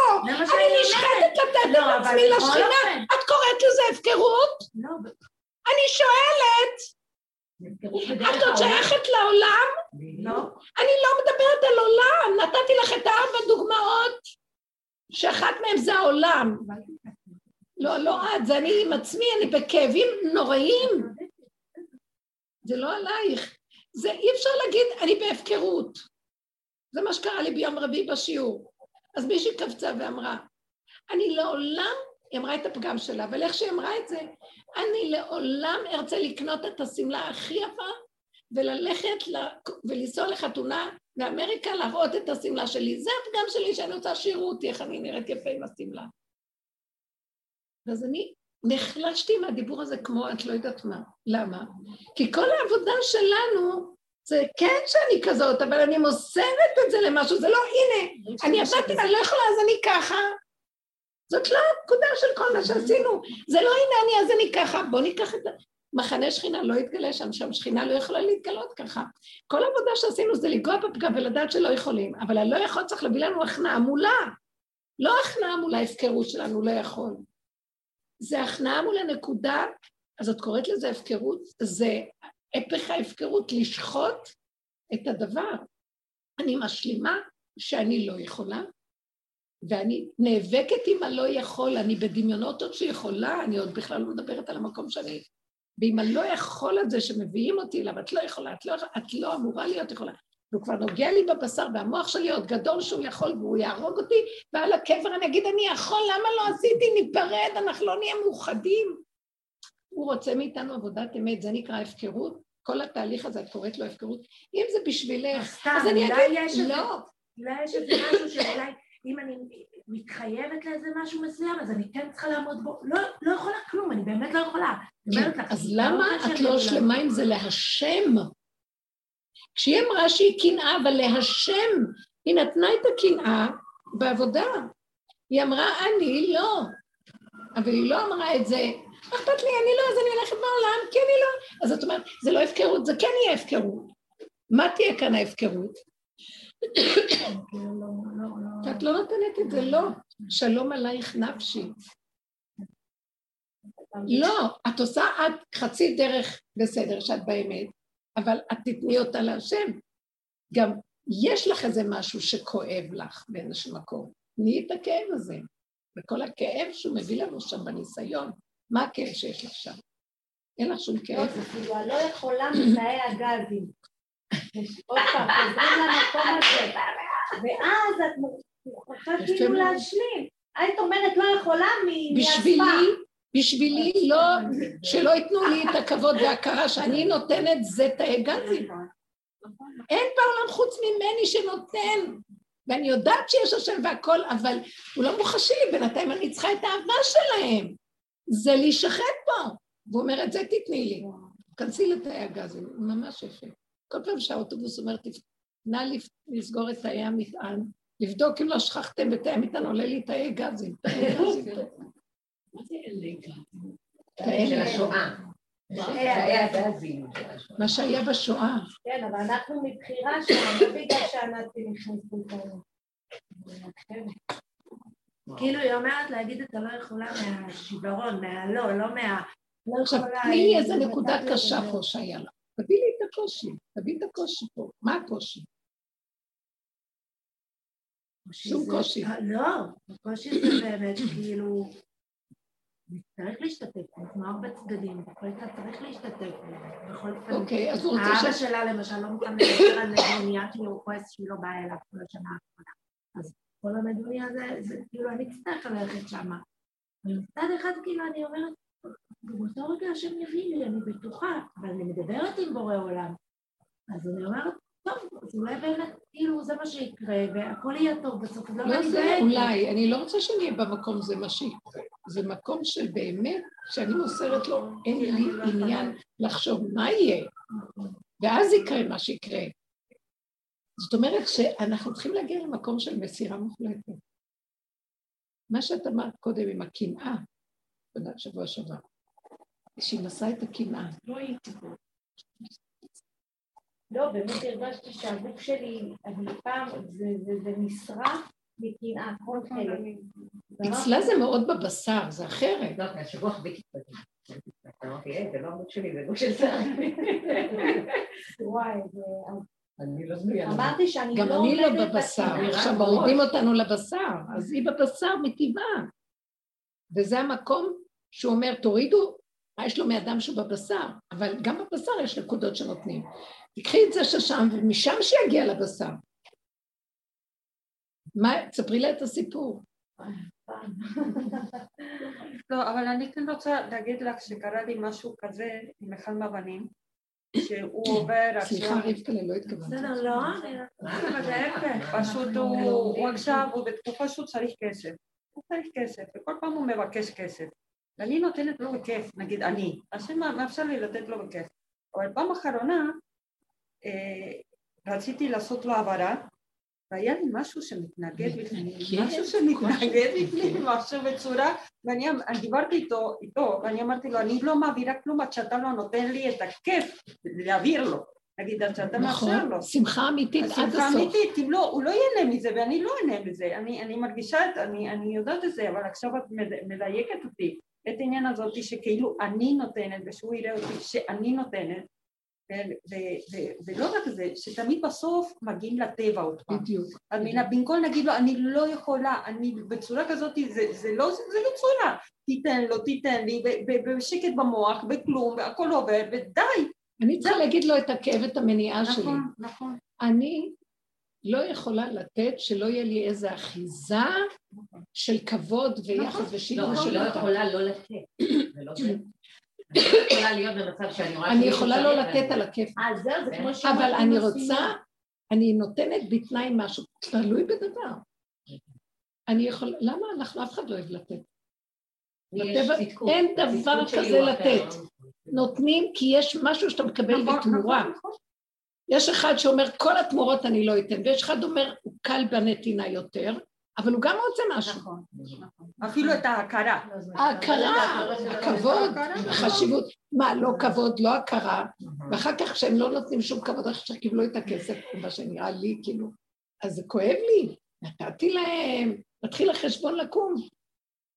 אני נשחטת לתת את לא, עצמי לשכינה. את קוראת לזה הפקרות? לא. אני שואלת. את עוד שייכת לעולם? לא. אני לא מדברת על עולם, נתתי לך את ארבע דוגמאות, שאחת מהן זה העולם. לא, לא את, זה אני עם עצמי, אני בכאבים נוראים. זה לא עלייך. זה אי אפשר להגיד, אני בהפקרות. זה מה שקרה לי ביום רביעי בשיעור. אז מישהי קפצה ואמרה, אני לעולם, היא אמרה את הפגם שלה, אבל איך שהיא אמרה את זה, אני לעולם ארצה לקנות את השמלה הכי יפה וללכת ל... ולנסוע לחתונה באמריקה להראות את השמלה שלי, זה הפגם שלי שאני רוצה שיראו אותי, איך אני נראית יפה עם השמלה. אז אני נחלשתי מהדיבור הזה כמו את לא יודעת מה. למה? כי כל העבודה שלנו זה כן שאני כזאת, אבל אני מוסרת את זה למשהו, זה לא, הנה, אני עבדתי ואני לא יכולה, אז אני ככה. זאת לא הנקודה של כל מה שעשינו. זה לא הנה אני, אז אני ככה. בואו ניקח את זה. מחנה שכינה לא יתגלה שם, שם שכינה לא יכולה להתגלות ככה. כל העבודה שעשינו זה לנגוע בפגם ולדעת שלא יכולים, אבל הלא יכול צריך להביא לנו הכנעה מולה. לא הכנעה מול ההפקרות שלנו, לא יכול. זה הכנעה מול הנקודה, אז את קוראת לזה הפקרות, זה הפך ההפקרות, לשחוט את הדבר. אני משלימה שאני לא יכולה, ואני נאבקת עם הלא יכול, אני בדמיונות עוד שיכולה, אני עוד בכלל לא מדברת על המקום שאני... ואם הלא יכול הזה שמביאים אותי אליו, את לא יכולה, את לא, את לא אמורה להיות יכולה. והוא כבר נוגע לי בבשר, והמוח שלי עוד גדול שהוא יכול, והוא יהרוג אותי, ועל הקבר אני אגיד, אני יכול, למה לא עשיתי? ניפרד, אנחנו לא נהיה מאוחדים. הוא רוצה מאיתנו עבודת אמת, זה נקרא הפקרות. כל התהליך הזה, את קוראת לו הפקרות. אם זה בשבילך, אז אני אגיד, לא. אולי יש איזה משהו שאולי, אם אני מתחייבת לאיזה משהו מסוים, אז אני כן צריכה לעמוד בו. לא, לא יכולה כלום, אני באמת לא יכולה. כן, אז למה את לא שלמה עם זה להשם? כשהיא אמרה שהיא קנאה, אבל להשם, היא נתנה את הקנאה בעבודה. היא אמרה, אני לא. אבל היא לא אמרה את זה, אכפת לי, אני לא, אז אני הולכת בעולם, כי אני לא. אז את אומרת, זה לא הפקרות, זה כן יהיה הפקרות. מה תהיה כאן ההפקרות? את לא נותנת את זה, לא. שלום עלייך נפשי. לא, את עושה עד חצי דרך בסדר שאת באמת, אבל את תתני אותה להשם. גם יש לך איזה משהו שכואב לך באיזשהו מקום. תני את הכאב הזה. וכל הכאב שהוא מביא לנו שם בניסיון, מה הכאב שיש לך שם? אין לך שום כאב. לא, אני לא יכולה מתנאי הגזים. עוד פעם, חוזרים למקום הזה. ואז את מוכרחה כאילו להשלים. היית אומרת לא יכולה מהספה. בשבילי, בשבילי לא, שלא ייתנו לי את הכבוד וההכרה שאני נותנת זה תאי גזים. אין בעולם חוץ ממני שנותן. ואני יודעת שיש השם והכל, אבל הוא לא מוחשי לי, בינתיים אני צריכה את האהבה שלהם. זה להישחט פה. והוא אומר, את זה תתני לי. כנסי לתאי הגז, ממש יפה. כל פעם שהאוטובוס אומר, נא לסגור את תאי המטען, לבדוק אם לא שכחתם בתאי המטען, עולה לי תאי גזים. תאי גזים. מה זה אלי? של השואה. מה שהיה בשואה. כן, אבל אנחנו מבחירה שם, לא בגלל שהנאצים נכנסו איתנו. כאילו היא אומרת להגיד את הלא יכולה מהשיוורון, מהלא, לא מה... לא עכשיו, תני לי איזה נקודה קשה פה שהיה לה. תביא לי את הקושי, תביא את הקושי פה. מה הקושי? שום קושי. לא, הקושי זה באמת כאילו... צריך להשתתף, אנחנו ארבע צדדים, בכל זאת צריך להשתתף. בכל זאת, אוקיי, אז הוא רוצה ש... האבא שלה למשל לא מוכן לדבר על מדוניה כי הוא כועס שהיא לא באה אליו כל השנה האחרונה. אז כל המדוניה הזה, זה כאילו אני אצטרך ללכת שמה. ומצד אחד כאילו אני אומרת, באותו רגע השם יביא לי, אני בטוחה, אבל אני מדברת עם בורא עולם. אז אני אומרת, טוב, אז אולי באמת, כאילו, זה מה שיקרה, והכל יהיה טוב בסוף, לא לא זה אולי, אני לא רוצה שאני אהיה במקום זה מה שיקרה. זה מקום של באמת, שאני מוסרת לו, אין לי עניין לחשוב מה יהיה, ואז יקרה מה שיקרה. זאת אומרת שאנחנו צריכים להגיע למקום של מסירה מוחלטת. מה שאת אמרת קודם עם הקנאה, שבוע שעבר, שהיא נשאה את הקנאה. לא באמת הרגשתי שהגוף שלי, אני פעם, זה נשרף מקנאה, כל חלק. אצלה זה מאוד בבשר, זה אחרת. לא, השבוע חוויתי את זה. אמרתי, היי, זה לא הגוף שלי, זה גוף של שר. וואי, זה... אני לא זמינה. אמרתי שאני לא גם אני לא בבשר, עכשיו מורידים אותנו לבשר, אז היא בבשר מטבעה. וזה המקום שהוא אומר, תורידו, מה יש לו מאדם שהוא בבשר, אבל גם בבשר יש נקודות שנותנים. תקחי את זה ששם, ומשם שיגיע לבשר. מה, תספרי לה את הסיפור. לא, אבל אני כן רוצה להגיד לך שקרה לי משהו כזה עם אחד מהבנים, שהוא עובר סליחה, עכשיו, רבקה, לא התכוונתי. בסדר, לא, אני לא- אבל זה ההפך. פשוט הוא עכשיו, הוא בתקופה שהוא צריך כסף. הוא צריך כסף, וכל פעם הוא מבקש כסף. ואני נותנת לו בכיף, נגיד אני, השם מאפשר לי לתת לו בכיף. אבל פעם אחרונה אה, רציתי לעשות לו העברה, והיה לי משהו שמתנגד בפנים, משהו שמתנגד בפנים, משהו בצורה, ואני אני דיברתי איתו, איתו, ואני אמרתי לו, אני לא מעבירה כלום עד שאתה לא נותן לי את הכיף להעביר לו. נגיד, עד שאתה מאפשר לו. נכון, שמחה אמיתית עד שמחה הסוף. אמיתית, אם לא, הוא לא ייהנה מזה ואני לא אהנה מזה, אני, מרגישה את, אני, אני יודעת את זה, אבל עכשיו את מד- מדייקת אותי, את העניין הזאת שכאילו אני נותנת ושהוא יראה אותי שאני נותנת, ו- ו- ו- ולא רק זה, שתמיד בסוף מגיעים לטבע עוד פעם. בדיוק. אז במקום להגיד לו, אני לא יכולה, אני בצורה כזאת, זה, זה, לא, זה לא צורה, תיתן לו, תיתן לי, בשקט במוח, בכלום, והכל עובר, ודי. אני צריכה להגיד לו את הכאב, את המניעה שלי. נכון, נכון. אני לא יכולה לתת שלא יהיה לי איזו אחיזה של כבוד ויחס לא, ושידור אני של לא. יכולה לא לתת. אני יכולה להיות במצב שאני רואה... אני שמישהו יכולה לא לתת על הכיף, אה, אבל אני. רוצה, אני נותנת בתנאי משהו, תלוי בדבר. אני יכול, למה אנחנו, אף אחד לא אוהב לתת. אין דבר כזה. לתת. נותנים כי יש משהו שאתה מקבל נכון, בתמורה. יש אחד שאומר, כל התמורות אני לא אתן, ויש אחד אומר, הוא קל בנתינה יותר, אבל הוא גם רוצה משהו. נכון, נכון. אפילו את ההכרה. ההכרה, הכבוד. החשיבות. מה, לא כבוד, לא הכרה, ואחר כך כשהם לא נותנים שום כבוד, אחרי שקיבלו את הכסף, מה שנראה לי, כאילו, אז זה כואב לי, נתתי להם, מתחיל החשבון לקום.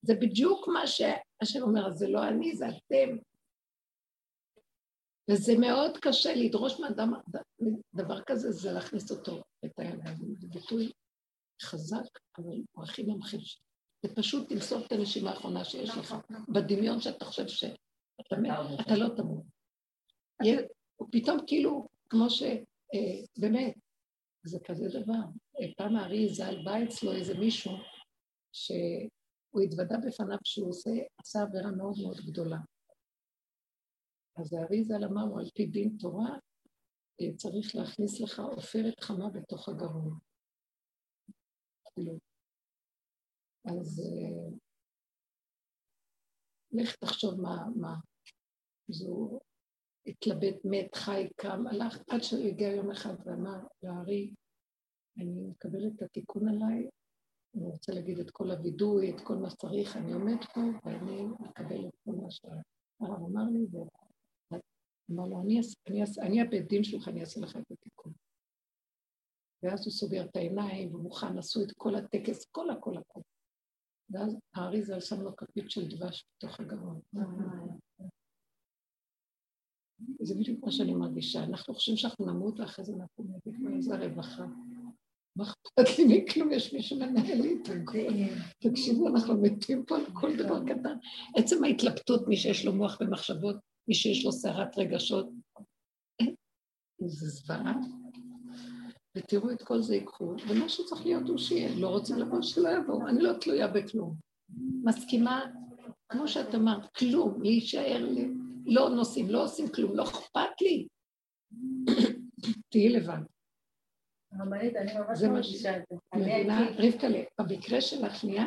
זה בדיוק מה שהשם אומר, זה לא אני, זה אתם. וזה מאוד קשה לדרוש מאדם דבר כזה, זה להכניס אותו את הידיים. זה ביטוי חזק, אבל הוא הכי ממחיש. זה פשוט למסור את הנשימה האחרונה שיש לך, בדמיון שאתה חושב שאתה מת, אתה לא תמות. פתאום כאילו, כמו ש... אה, באמת, זה כזה דבר. פעם הארי ז"ל בא אצלו איזה מישהו שהוא התוודה בפניו שהוא עושה, עשה עבירה מאוד מאוד גדולה. אז הארי ז"ל אמר לו, על פי דין תורה, אה, צריך להכניס לך עופרת חמה בתוך הגרון. אז אה, לך תחשוב מה, מה. אז הוא התלבט, מת, חי, קם, הלך, עד שהוא הגיע יום אחד ואמר לארי, אני מקבל את התיקון עליי, אני רוצה להגיד את כל הווידוי, את כל מה שצריך, אני עומד פה ואני מקבל את כל מה שהרב אמר לי, ואמר לו, אני, אני, אני הבית דין שלך, אני אעשה לך את התיקון. ואז הוא סוגר את העיניים ומוכן, עשו את כל הטקס, כל הכל הכל. ואז האריזה שם לו כפית של דבש בתוך הגרון. זה בדיוק מה שאני מרגישה. אנחנו חושבים שאנחנו נמות ואחרי זה אנחנו נגיד, איזה רווחה. מה אכפת לי מכלום? יש מי שמנהל לי את הכל. תקשיבו, אנחנו מתים פה על כל דבר קטן. עצם ההתלבטות, מי שיש לו מוח ומחשבות, מי שיש לו סערת רגשות. זה זוועה. ותראו את כל זה ייקחו, ומה שצריך להיות הוא שיהיה. לא רוצים לבוא, שלא יבואו. אני לא תלויה בכלום. מסכימה, כמו שאת אמרת, כלום, להישאר לי. לא נוסעים, לא עושים כלום, לא אכפת לי. תהיי לבד. הרבנית, אני ממש זה מה מרגישה את זה. אני מבינה. רבקה, במקרה שלך, שנייה,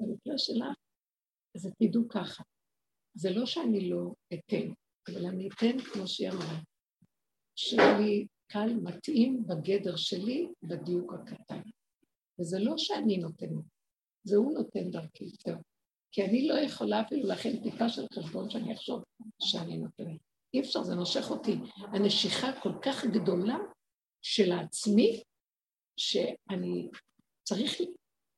במקרה שלך, אז תדעו ככה, זה לא שאני לא אתן, אבל אני אתן כמו שהיא אמרה, שלי קל מתאים בגדר שלי בדיוק הקטן. וזה לא שאני נותנת, זה הוא נותן דרכי, זהו. כי אני לא יכולה אפילו להכין טיפה של חשבון שאני אחשוב שאני נותנת. אי אפשר, זה נושך אותי. הנשיכה כל כך גדולה של העצמי, שאני צריך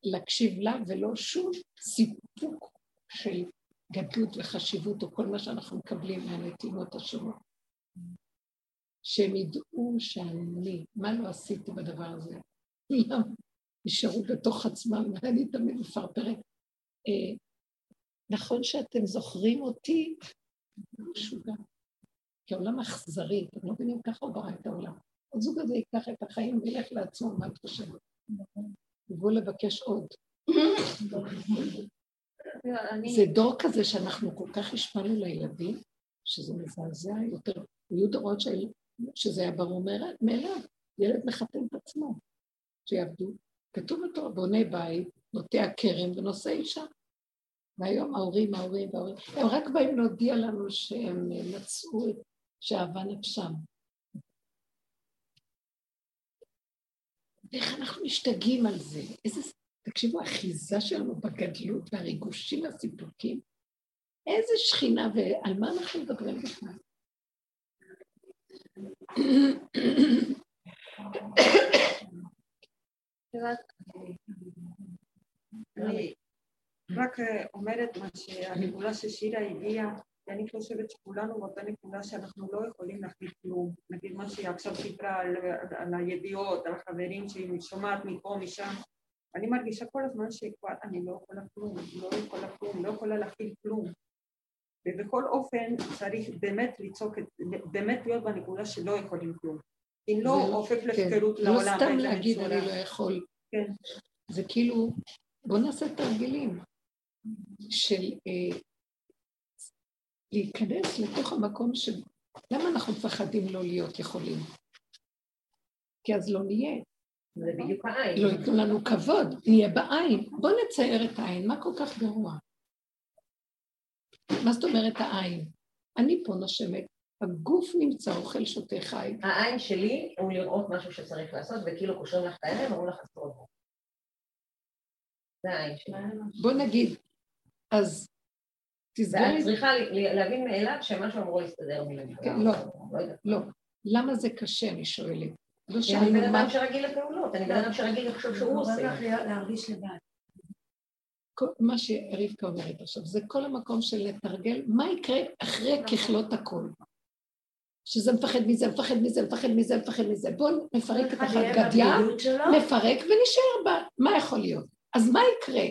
להקשיב לה ולא שום סיפוק של גדלות וחשיבות או כל מה שאנחנו מקבלים מהנתינות השונות. שהם ידעו שאני, מה לא עשיתי בדבר הזה? למה? נשארו בתוך עצמם, ואני תמיד מפרפרת. אה, נכון שאתם זוכרים אותי? משוגע. כי העולם אכזרי, אתם לא מבינים, ככה הוא ברא את העולם. הזוג הזה ייקח את החיים וילך לעצמו, מה את חושבת? יבואו לבקש עוד. זה דור כזה שאנחנו כל כך השפענו לילדים, שזה מזעזע יותר היו דורות של, שזה היה ברור מאליו, ילד מחתן את עצמו, שיעבדו. כתוב אותו, בונה בית, נוטע כרם ונושא אישה. והיום ההורים, ההורים וההורים, הם רק באים להודיע לנו שהם מצאו את שאהבה נפשם. ואיך אנחנו משתגעים על זה? איזה... תקשיבו, האחיזה שלנו בגדלות והריגושים והסיפוקים, איזה שכינה, ועל מה אנחנו מדברים בכלל? אני רק אומרת מה שהנקודה ששירה הביאה, ואני חושבת שכולנו באותה נקודה שאנחנו לא יכולים להחליט כלום. נגיד מה שהיא עכשיו סיפרה על הידיעות, על החברים שהיא שומעת מפה, משם. אני מרגישה כל הזמן שכבר אני לא יכולה כלום, לא יכולה כלום, לא יכולה להכיל כלום. ובכל אופן צריך באמת לצעוק, באמת להיות בנקודה שלא יכולים כלום. אם לא, הופך כן. להפקרות לא לעולם. סתם באיזה להגיד. אני לא יכול. כן. זה כאילו, בוא נעשה תרגילים של אה, להיכנס לתוך המקום של... למה אנחנו מפחדים לא להיות יכולים? כי אז לא נהיה, זה בדיוק העין. לא ייתנו לנו כבוד, נהיה בעין. בוא נצייר את העין, מה כל כך גרוע? מה זאת אומרת העין? אני פה נושמת, הגוף נמצא, אוכל, שותה, חי. העין שלי הוא לראות משהו שצריך לעשות, וכאילו קושרים לך את העיניים, אומרים לך לעשות. זה העין שלי. בוא נגיד, אז תסגרי ואת צריכה להבין מאליו שמשהו אמור להסתדר ממנו. כן, לא. לא. לא. למה זה קשה, אני שואלת. לא אני בן מה... אדם שרגיל לפעולות, אני בן אדם שרגיל לחשוב שהוא עושה. גורם לך להרגיש לבד. מה שרבקה אומרת עכשיו, זה כל המקום של לתרגל, מה יקרה אחרי ככלות הכל. שזה מפחד מזה, מפחד מזה, מפחד מזה, מפחד מזה. בואו נפרק את בבדידות שלו. נפרק ונשאר בה. מה יכול להיות? אז מה יקרה?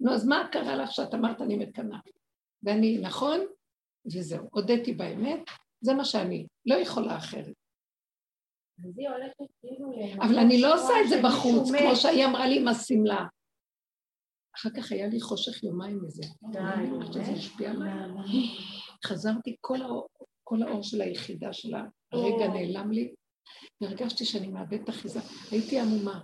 נו, אז מה קרה לך שאת אמרת אני מקנאה? ואני, נכון? וזהו, הודיתי באמת, זה מה שאני, לא יכולה אחרת. אז היא הולכת כאילו למקום אבל אני לא עושה את זה בחוץ. כמו שהיא אמרה לי עם השמלה. אחר כך היה לי חושך יומיים מזה. די, שזה? השפיע עליי. חזרתי, כל האור, של היחידה שלה, הרגע נעלם לי, והרגשתי שאני מאבדת את אחיזה. הייתי עמומה.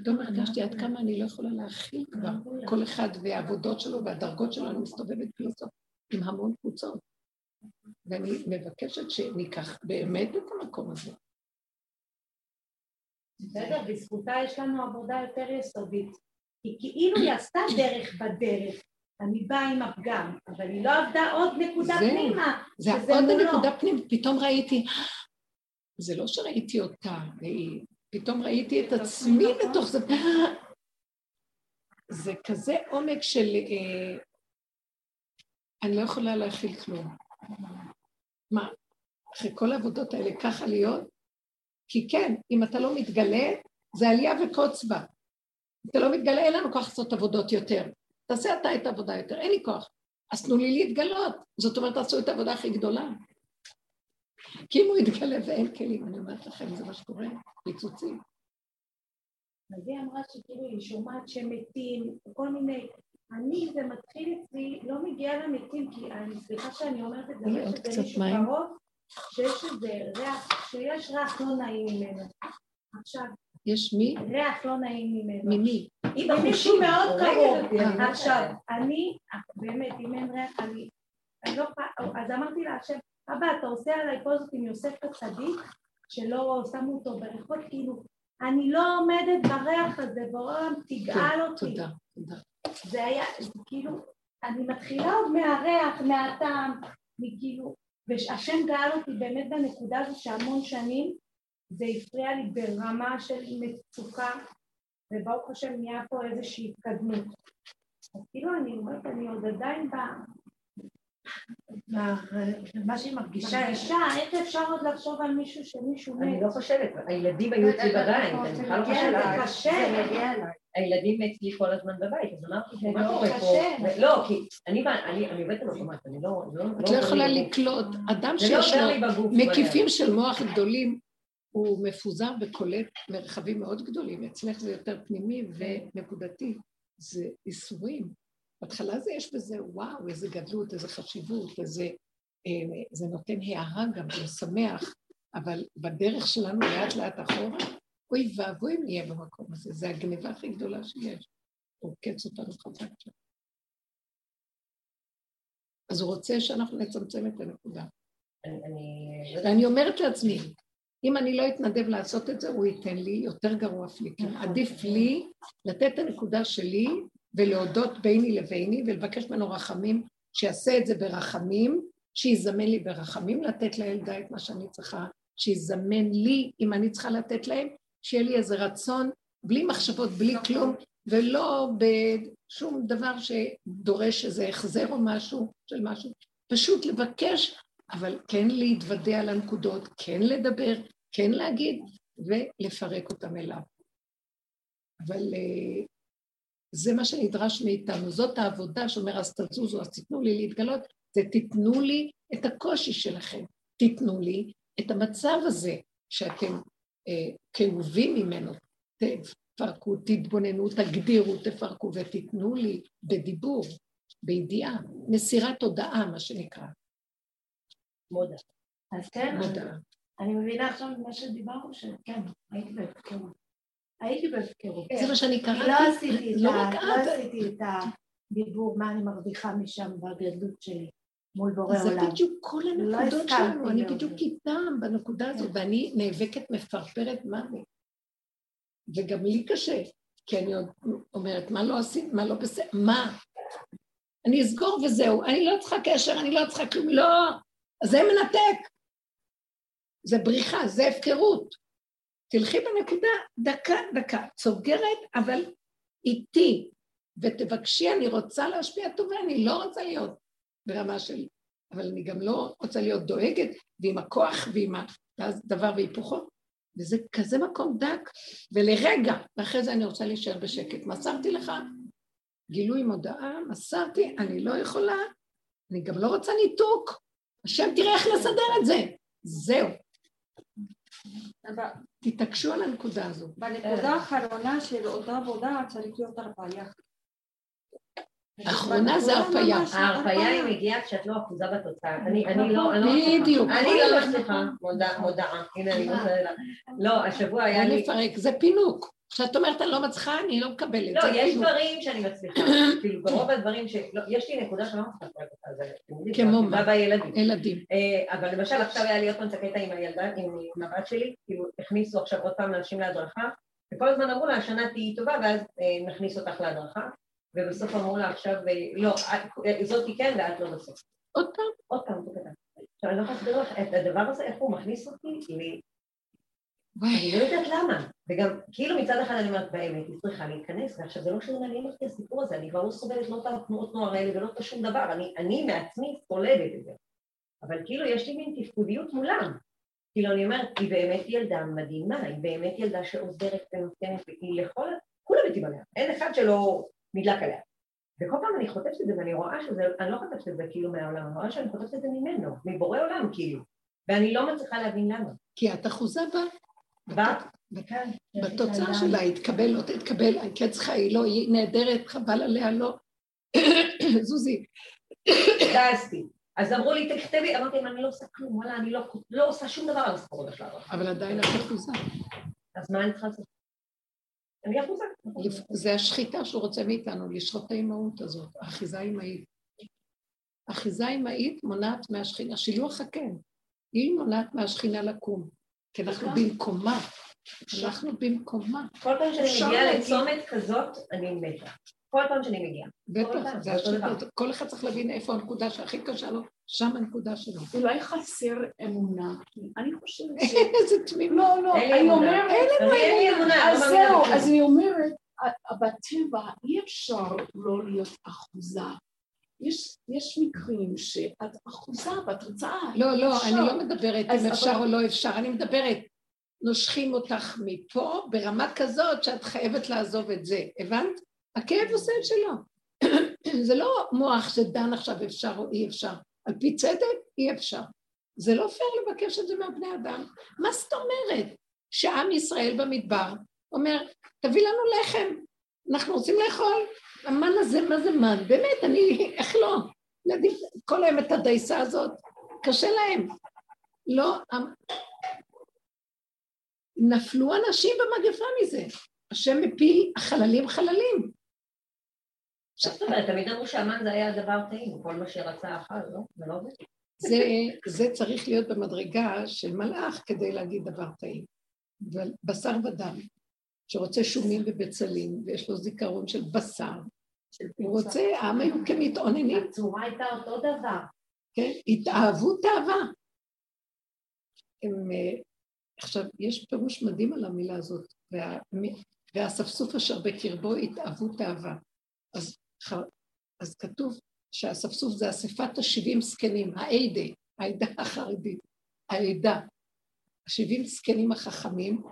פתאום הרגשתי עד כמה אני לא יכולה להכיל כבר. כל אחד והעבודות שלו והדרגות שלו, אני מסתובבת פילוסוף עם המון קבוצות. ואני מבקשת שניקח באמת את המקום הזה. בסדר, בזכותה יש לנו עבודה יותר יסודית. כי כאילו היא עשתה דרך בדרך. אני באה עם הפגם, אבל היא לא עבדה עוד נקודה זהו. פנימה. זה שזה עוד מולו. הנקודה פנים, פתאום ראיתי, זה לא שראיתי אותה, והיא, פתאום ראיתי את עצמי בתוך זה. זה כזה עומק של... אה, אני לא יכולה להכיל כלום. מה, אחרי כל העבודות האלה ככה להיות? כי כן, אם אתה לא מתגלה, זה עלייה וקוץ בה. אתה לא מתגלה, אין לנו כוח לעשות עבודות יותר. תעשה אתה את העבודה יותר, אין לי כוח. אז תנו לי להתגלות. זאת אומרת, תעשו את העבודה הכי גדולה. כי אם הוא יתגלה ואין כלים, אני אומרת לכם, זה מה שקורה, פיצוצים. אז היא אמרה שכאילו היא שומעת שמתים, כל מיני... אני, זה מתחיל אצלי, לא מגיע למתים, כי אני, סליחה שאני אומרת את זה, יש איזה קצת מישהו מים. קרוב, שיש איזה ריח, שיש ריח לא נעים ממנו. עכשיו, יש מי? ריח לא נעים ממנו. ממי? היא מישהו מאוד קרוב. אותי, עכשיו. אני, באמת, אם אין ריח, אני... אני לא. אז אמרתי לה, השם, אבא, אתה עושה עליי פוזות עם יוסף הצדיק, שלא שמו אותו בריחות, כאילו, אני לא עומדת בריח הזה, בעולם תגאל אותי. כן, תודה, תודה. זה היה, כאילו, אני מתחילה עוד מהריח, מהטעם, מכאילו, והשם גאל אותי באמת בנקודה הזו שהמון שנים זה הפריע לי ברמה של מצוקה, וברוך השם נהיה פה איזושהי התקדמות. אז כאילו אני אומרת, אני עוד עדיין ב... מה שהיא מרגישה, אישה, איך אפשר עוד לחשוב על מישהו שמישהו מת? אני לא חושבת, הילדים היו אצלי בבית, אני בכלל לא כן, חושבת. זה קשה. הילדים אצלי כל הזמן בבית, אז אמרתי, מה לא קורה פה? לא, כי אני עובדת במקומות, אני לא... את לא יכולה לקלוט, אדם לא שיש לו. מקיפים של מוח גדולים, הוא מפוזר וקולט מרחבים מאוד גדולים. אצלך זה יותר פנימי ונקודתי. זה איסורים. בהתחלה זה יש בזה, וואו, איזה גדלות, איזה חשיבות, איזה אה, זה נותן הערה גם, זה משמח, אבל בדרך שלנו לאט לאט אחורה, אוי ואבוי אם נהיה במקום הזה, זה הגניבה הכי גדולה שיש. הוא עוקץ אותנו חזק שם. אז הוא רוצה שאנחנו נצמצם את הנקודה. ואני אומרת לעצמי, אם אני לא אתנדב לעשות את זה, הוא ייתן לי יותר גרוע פליקים. נכון. עדיף לי לתת את הנקודה שלי ולהודות ביני לביני ולבקש ממנו רחמים, שיעשה את זה ברחמים, שיזמן לי ברחמים, לתת לילדה את מה שאני צריכה, שיזמן לי, אם אני צריכה לתת להם, שיהיה לי איזה רצון, בלי מחשבות, בלי. כלום, ולא בשום דבר שדורש איזה החזר או משהו של משהו, פשוט לבקש, אבל כן להתוודע על הנקודות, כן לדבר, כן להגיד, ולפרק אותם אליו. אבל uh, זה מה שנדרש מאיתנו, זאת העבודה שאומר אז תזוזו, אז תיתנו לי להתגלות, זה תיתנו לי את הקושי שלכם, תיתנו לי את המצב הזה שאתם כאובים ממנו, תפרקו, תתבוננו, תגדירו, תפרקו ותיתנו לי בדיבור, בידיעה, מסירת תודעה, מה שנקרא. מודה. אז כן, מודה. אני מבינה עכשיו מה שדיברנו, שכן, הייתי בהפקרות. הייתי בהפקרות. זה מה שאני קראתי. לא עשיתי לא, לא עשיתי את הדיבור, מה אני מרוויחה משם בגדלות שלי. מול בורא עולם. זה בדיוק כל לא הנקודות שלנו, אני בדיוק איתם בנקודה הזאת, כן. ואני נאבקת מפרפרת מוות. וגם לי קשה, כי אני אומרת, מה לא עשית, מה לא בסדר, מה? אני אסגור וזהו, אני לא צריכה קשר, אני לא צריכה כלום, לא, זה מנתק. זה בריחה, זה הפקרות. תלכי בנקודה דקה, דקה, צוגרת, אבל איתי, ותבקשי, אני רוצה להשפיע טובה, אני לא רוצה להיות ברמה של... אבל אני גם לא רוצה להיות דואגת, ועם הכוח ועם הדבר והיפוכו. וזה כזה מקום דק, ולרגע, ואחרי זה אני רוצה להישאר בשקט. מסרתי לך גילוי מודעה, מסרתי, אני לא יכולה, אני גם לא רוצה ניתוק. השם תראה איך לסדר את זה. זהו. תתעקשו על הנקודה הזאת. בנקודה האחרונה של אותה עבודה צריך להיות הרפאיה. האחרונה זה הרפאיה. ההרפאיה היא מגיעה כשאת לא אחוזה בתוצאה. אני לא, אני לא... בדיוק. אני לא מצליחה, מודעה. הנה, אני רוצה... לא, השבוע היה לי... לפרק, זה פינוק. כשאת אומרת אני לא מצליחה, אני לא מקבלת. לא, יש דברים שאני מצליחה. כאילו, ברוב הדברים ש... לא, יש לי נקודה שאני לא מצליחה לפרק אותה. כמו מה? בילדים. ילדים. אה, אבל למשל עכשיו היה לי עוד פעם את הקטע עם הילדה, עם הבת שלי, כאילו הכניסו עכשיו עוד פעם אנשים להדרכה, וכל הזמן אמרו לה, השנה תהיי טובה, ואז אה, נכניס אותך להדרכה, ובסוף אמרו לה עכשיו, אה, לא, זאתי כן ואת לא בסוף. עוד פעם? עוד פעם, זה קטן. עכשיו אני לא יכולה להסביר לך את הדבר הזה, איך הוא מכניס אותי אני לא יודעת למה, וגם כאילו מצד אחד אני אומרת באמת, היא צריכה להיכנס, ועכשיו זה לא שזה מעניין אותי הסיפור הזה, אני כבר לא סובלת לא את התנועות נוער האלה ולא את שום דבר, אני, אני מעצמי סולדת את זה, אבל כאילו יש לי מין תפקודיות מולם, כאילו אני אומרת, היא באמת ילדה מדהימה, היא באמת ילדה שעוזרת ונותנת, והיא לכל, כולם מתים עליה, אין אחד שלא נדלק עליה. וכל פעם אני חוטפת את זה ואני רואה שזה, אני לא חוטפת את זה כאילו מהעולם, אני רואה שאני חוטפת את זה ממנו, מבורא עולם כאילו, ואני לא מצליחה להבין למה. כי את אחוזה בה. בתוצאה שלה, התקבל, לא תתקבל, הקץ צריכה, היא לא, היא נהדרת, חבל עליה, לא. זוזי. דסתי. אז אמרו לי, תכתבי, אמרתי להם, אני לא עושה כלום, וואלה, אני לא, לא עושה שום דבר על הסיפור הזה של ההדרכה. אבל עדיין את אחוזה. אז מה אני צריכה לעשות? אני אחוזה. זה השחיטה שהוא רוצה מאיתנו, לשחוט את האימהות הזאת, האחיזה האימהית. אחיזה אימהית מונעת מהשכינה, שילוח הקן. היא מונעת מהשכינה לקום. כי אנחנו במקומה. אנחנו במקומה. כל פעם שאני מגיעה לצומת כזאת, אני מתה. כל פעם שאני מגיעה. בטח. כל אחד צריך להבין איפה הנקודה שהכי קשה לו, שם הנקודה שלו. אולי חסר אמונה. אני חושבת ש... איזה תמימות. לא, לא, אני אומרת... אין לנו אמונה. אז זהו, אז אני אומרת, בטבע אי אפשר לא להיות אחוזה. יש, יש מקרים שאת אחוזה ואת רוצה... לא, לא, אפשר. אני לא מדברת אם אפשר אבל... או לא אפשר, אני מדברת, נושכים אותך מפה ברמה כזאת שאת חייבת לעזוב את זה, הבנת? הכאב עושה את שלו. זה לא מוח שדן עכשיו אפשר או אי אפשר, על פי צדק אי אפשר. זה לא פייר לבקש את זה מהבני אדם. מה זאת אומרת? שעם ישראל במדבר אומר, תביא לנו לחם, אנחנו רוצים לאכול, המן הזה, מה זה מן? באמת, אני, איך לא? נדיף כל היום את הדייסה הזאת. קשה להם. לא, נפלו אנשים במגפה מזה. השם מפיל החללים חללים. זאת אומרת, תמיד אמרו שהמן זה היה דבר טעים, כל מה שרצה אכל, לא? זה לא עובד. זה, זה צריך להיות במדרגה של מלאך כדי להגיד דבר טעים. בשר ודם, שרוצה שומים ובצלים, ויש לו זיכרון של בשר, הוא רוצה, העם היו כמתאוננים. הצורה הייתה אותו דבר. כן, התאהבו תאווה. הם, אה, עכשיו, יש פירוש מדהים על המילה הזאת, וה, והאספסוף אשר בקרבו התאהבו תאווה. אז, אז כתוב שהאספסוף זה אספת השבעים זקנים, העדה, העדה החרדית, העדה. השבעים זקנים החכמים,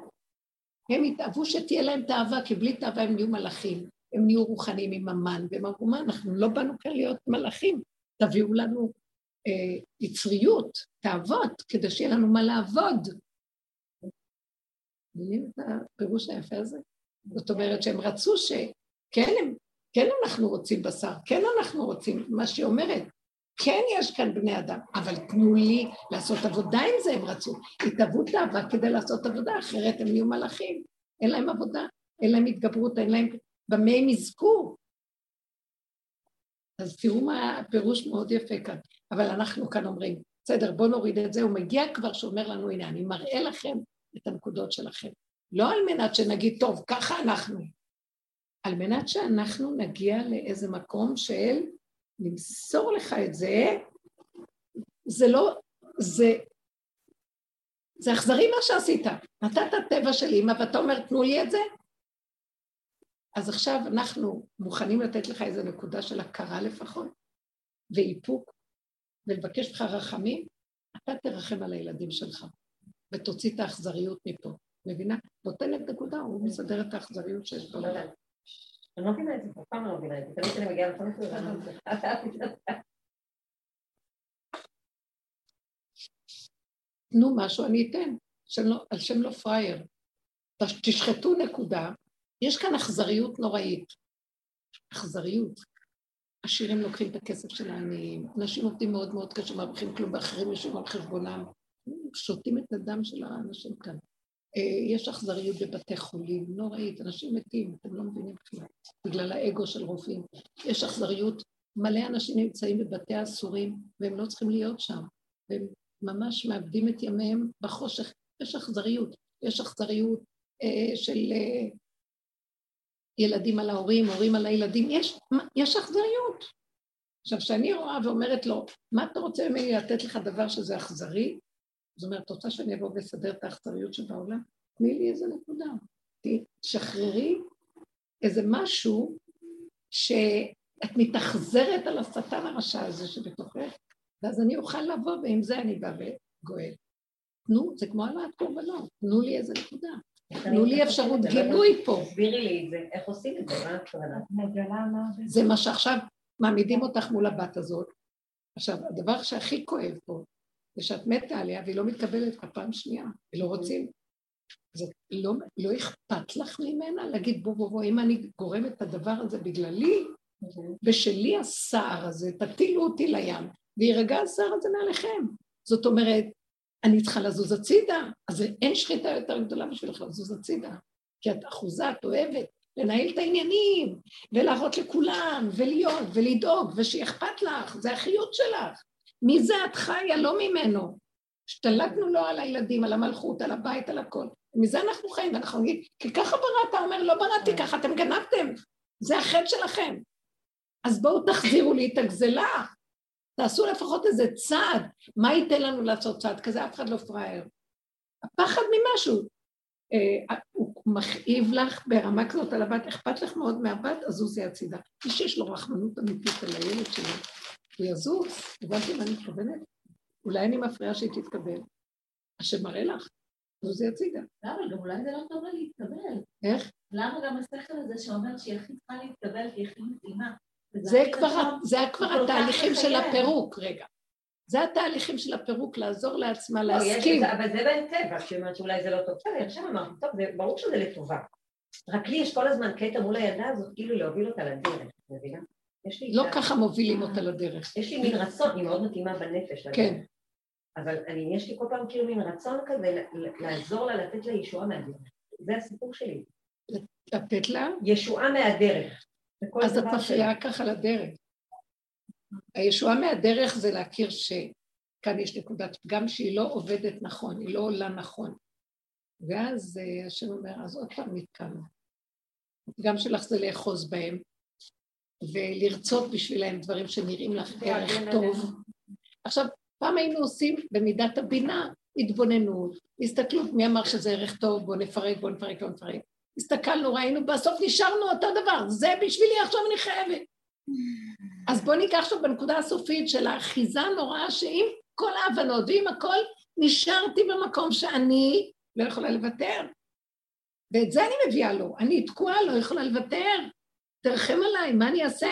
הם התאהבו שתהיה להם תאווה, כי בלי תאווה הם נהיו מלאכים, הם נהיו רוחניים עם המן, והם אמרו, מה, אנחנו לא באנו כאן להיות מלאכים, תביאו לנו אה, יצריות, תאוות, כדי שיהיה לנו מה לעבוד. מבינים את הפירוש היפה הזה? זאת אומרת שהם רצו שכן הם, כן אנחנו רוצים בשר, כן אנחנו רוצים, מה שהיא אומרת, כן יש כאן בני אדם, אבל תנו לי לעשות עבודה עם זה, הם רצו. התאהבו תאווה כדי לעשות עבודה, אחרת הם יהיו מלאכים. אין להם עבודה, אין להם התגברות, אין להם... במה הם יזכו? אז תראו מה הפירוש מאוד יפה כאן. אבל אנחנו כאן אומרים, בסדר, בואו נוריד את זה, הוא מגיע כבר שאומר לנו, הנה, אני מראה לכם את הנקודות שלכם. לא על מנת שנגיד, טוב, ככה אנחנו. על מנת שאנחנו נגיע לאיזה מקום של למסור לך את זה, זה לא, זה, זה אכזרי מה שעשית. נתת טבע של אימא ואתה אומר, תנו לי את זה. אז עכשיו אנחנו מוכנים לתת לך איזו נקודה של הכרה לפחות, ואיפוק, ולבקש ממך רחמים, אתה תרחם על הילדים שלך, ותוציא את האכזריות מפה. מבינה? נותנת נקודה, הוא מסדר את האכזריות שיש בו. אני לא מבינה את זה, אף פעם לא מבינה את זה, תמיד כשאני מגיעה לחמש תנו משהו, אני אתן, לא- על שם לא פראייר. תשחטו נקודה, יש כאן אכזריות נוראית. אכזריות. עשירים לוקחים את הכסף של העניים, אנשים עובדים מאוד מאוד קשה, מרוויחים כלום, ואחרים יושבים על חשבונם, שותים את הדם של האנשים כאן. אה, יש אכזריות בבתי חולים, נוראית, אנשים מתים, אתם לא מבינים כלום, בגלל האגו של רופאים. יש אכזריות, מלא אנשים נמצאים בבתי אסורים, והם לא צריכים להיות שם, והם ממש מאבדים את ימיהם בחושך. יש אכזריות, יש אכזריות אה, של אה, ילדים על ההורים, הורים על הילדים, יש, יש אכזריות. עכשיו, כשאני רואה ואומרת לו, מה אתה רוצה ממני לתת לך דבר שזה אכזרי? זאת אומרת, את רוצה שאני אבוא ואסדר את האכזריות שבעולם? תני לי איזה נקודה. תשחררי איזה משהו שאת מתאכזרת על השטן הרשע הזה שבתוכך, ואז אני אוכל לבוא, ועם זה אני באה וגואל. תנו, זה כמו העלאת קורבנות, תנו לי איזה נקודה. תנו לי אפשרות גילוי פה. תסבירי לי את זה, איך עושים את זה, מה הכוונה? זה מה שעכשיו מעמידים אותך מול הבת הזאת. עכשיו, הדבר שהכי כואב פה, זה שאת מתה עליה והיא לא מתקבלת כבר פעם שנייה, ולא רוצים. זה לא, לא אכפת לך ממנה להגיד בוא בוא בוא, אם אני גורמת את הדבר הזה בגללי, ושלי הסער הזה, תטילו אותי לים, ויירגע הסער הזה מעליכם. זאת אומרת, אני צריכה לזוז הצידה, אז אין שחיטה יותר גדולה בשבילך לזוז הצידה, כי את אחוזה, את אוהבת לנהל את העניינים, ולהראות לכולם, ולהיות, ולדאוג, ושיאכפת לך, זה החיות שלך. מי זה את חיה? לא ממנו. השתלטנו לו על הילדים, על המלכות, על הבית, על הכל. מזה אנחנו חיים, ואנחנו נגיד, כי ככה בראת, אומר, לא בראתי ככה, אתם גנבתם, זה החטא שלכם. אז בואו תחזירו לי את הגזלה, תעשו לפחות איזה צעד. מה ייתן לנו לעשות צעד כזה? אף אחד לא פראייר. הפחד ממשהו. אה, הוא מכאיב לך ברמה כזאת על הבת, אכפת לך מאוד מהבת, אז זוזי הצידה. מי שיש לו רחמנות אמיתית על הילד שלו, הוא יזוז, הבנתי מה אני מתכוונת? אולי אני מפריעה שהיא תתקבל. השם מראה לך, זוזי הצידה. למה? גם אולי זה לא טוב לה להתקבל. איך? למה גם השכל הזה שאומר שהיא הכי צריכה להתקבל, כי היא הכי מתאימה? זה כבר, זה כבר התהליכים של הפירוק, רגע. זה התהליכים של הפירוק, לעזור לעצמה, לא, להסכים. אבל זה בטבע, כשהיא אומרת שאולי זה לא טוב. בסדר, עכשיו אמרתי, טוב, זה ברור שזה לטובה. רק לי יש כל הזמן קטע מול הילדה הזאת, כאילו להוביל אותה לדרך, מבינה? לא ככה מובילים אותה לדרך. יש לי מין רצון, היא מאוד מתאימה בנפש. כן. אבל אני, יש לי כל פעם כאילו מין רצון כזה לעזור לה, לתת לה ישועה מהדרך. זה הסיפור שלי. לתת לה? ישועה מהדרך. אז את מפריעה ככה לדרך. הישועה מהדרך זה להכיר שכאן יש נקודת פגם שהיא לא עובדת נכון, היא לא עולה נכון. ואז אה, השם אומר, אז עוד פעם נתקענו. הפגם שלך זה לאחוז בהם, ולרצות בשבילהם דברים שנראים לך ערך טוב. עכשיו, פעם היינו עושים במידת הבינה התבוננות, הסתכלות, מי אמר שזה ערך טוב, בואו נפרק, בואו נפרק, לא נפרק. הסתכלנו, ראינו, בסוף נשארנו אותו דבר, זה בשבילי, עכשיו אני חייבת. אז בואו ניקח עכשיו בנקודה הסופית של האחיזה הנוראה, שעם כל ההבנות ועם הכל, נשארתי במקום שאני לא יכולה לוותר. ואת זה אני מביאה לו, אני תקועה, לא יכולה לוותר. תרחם עליי, מה אני אעשה?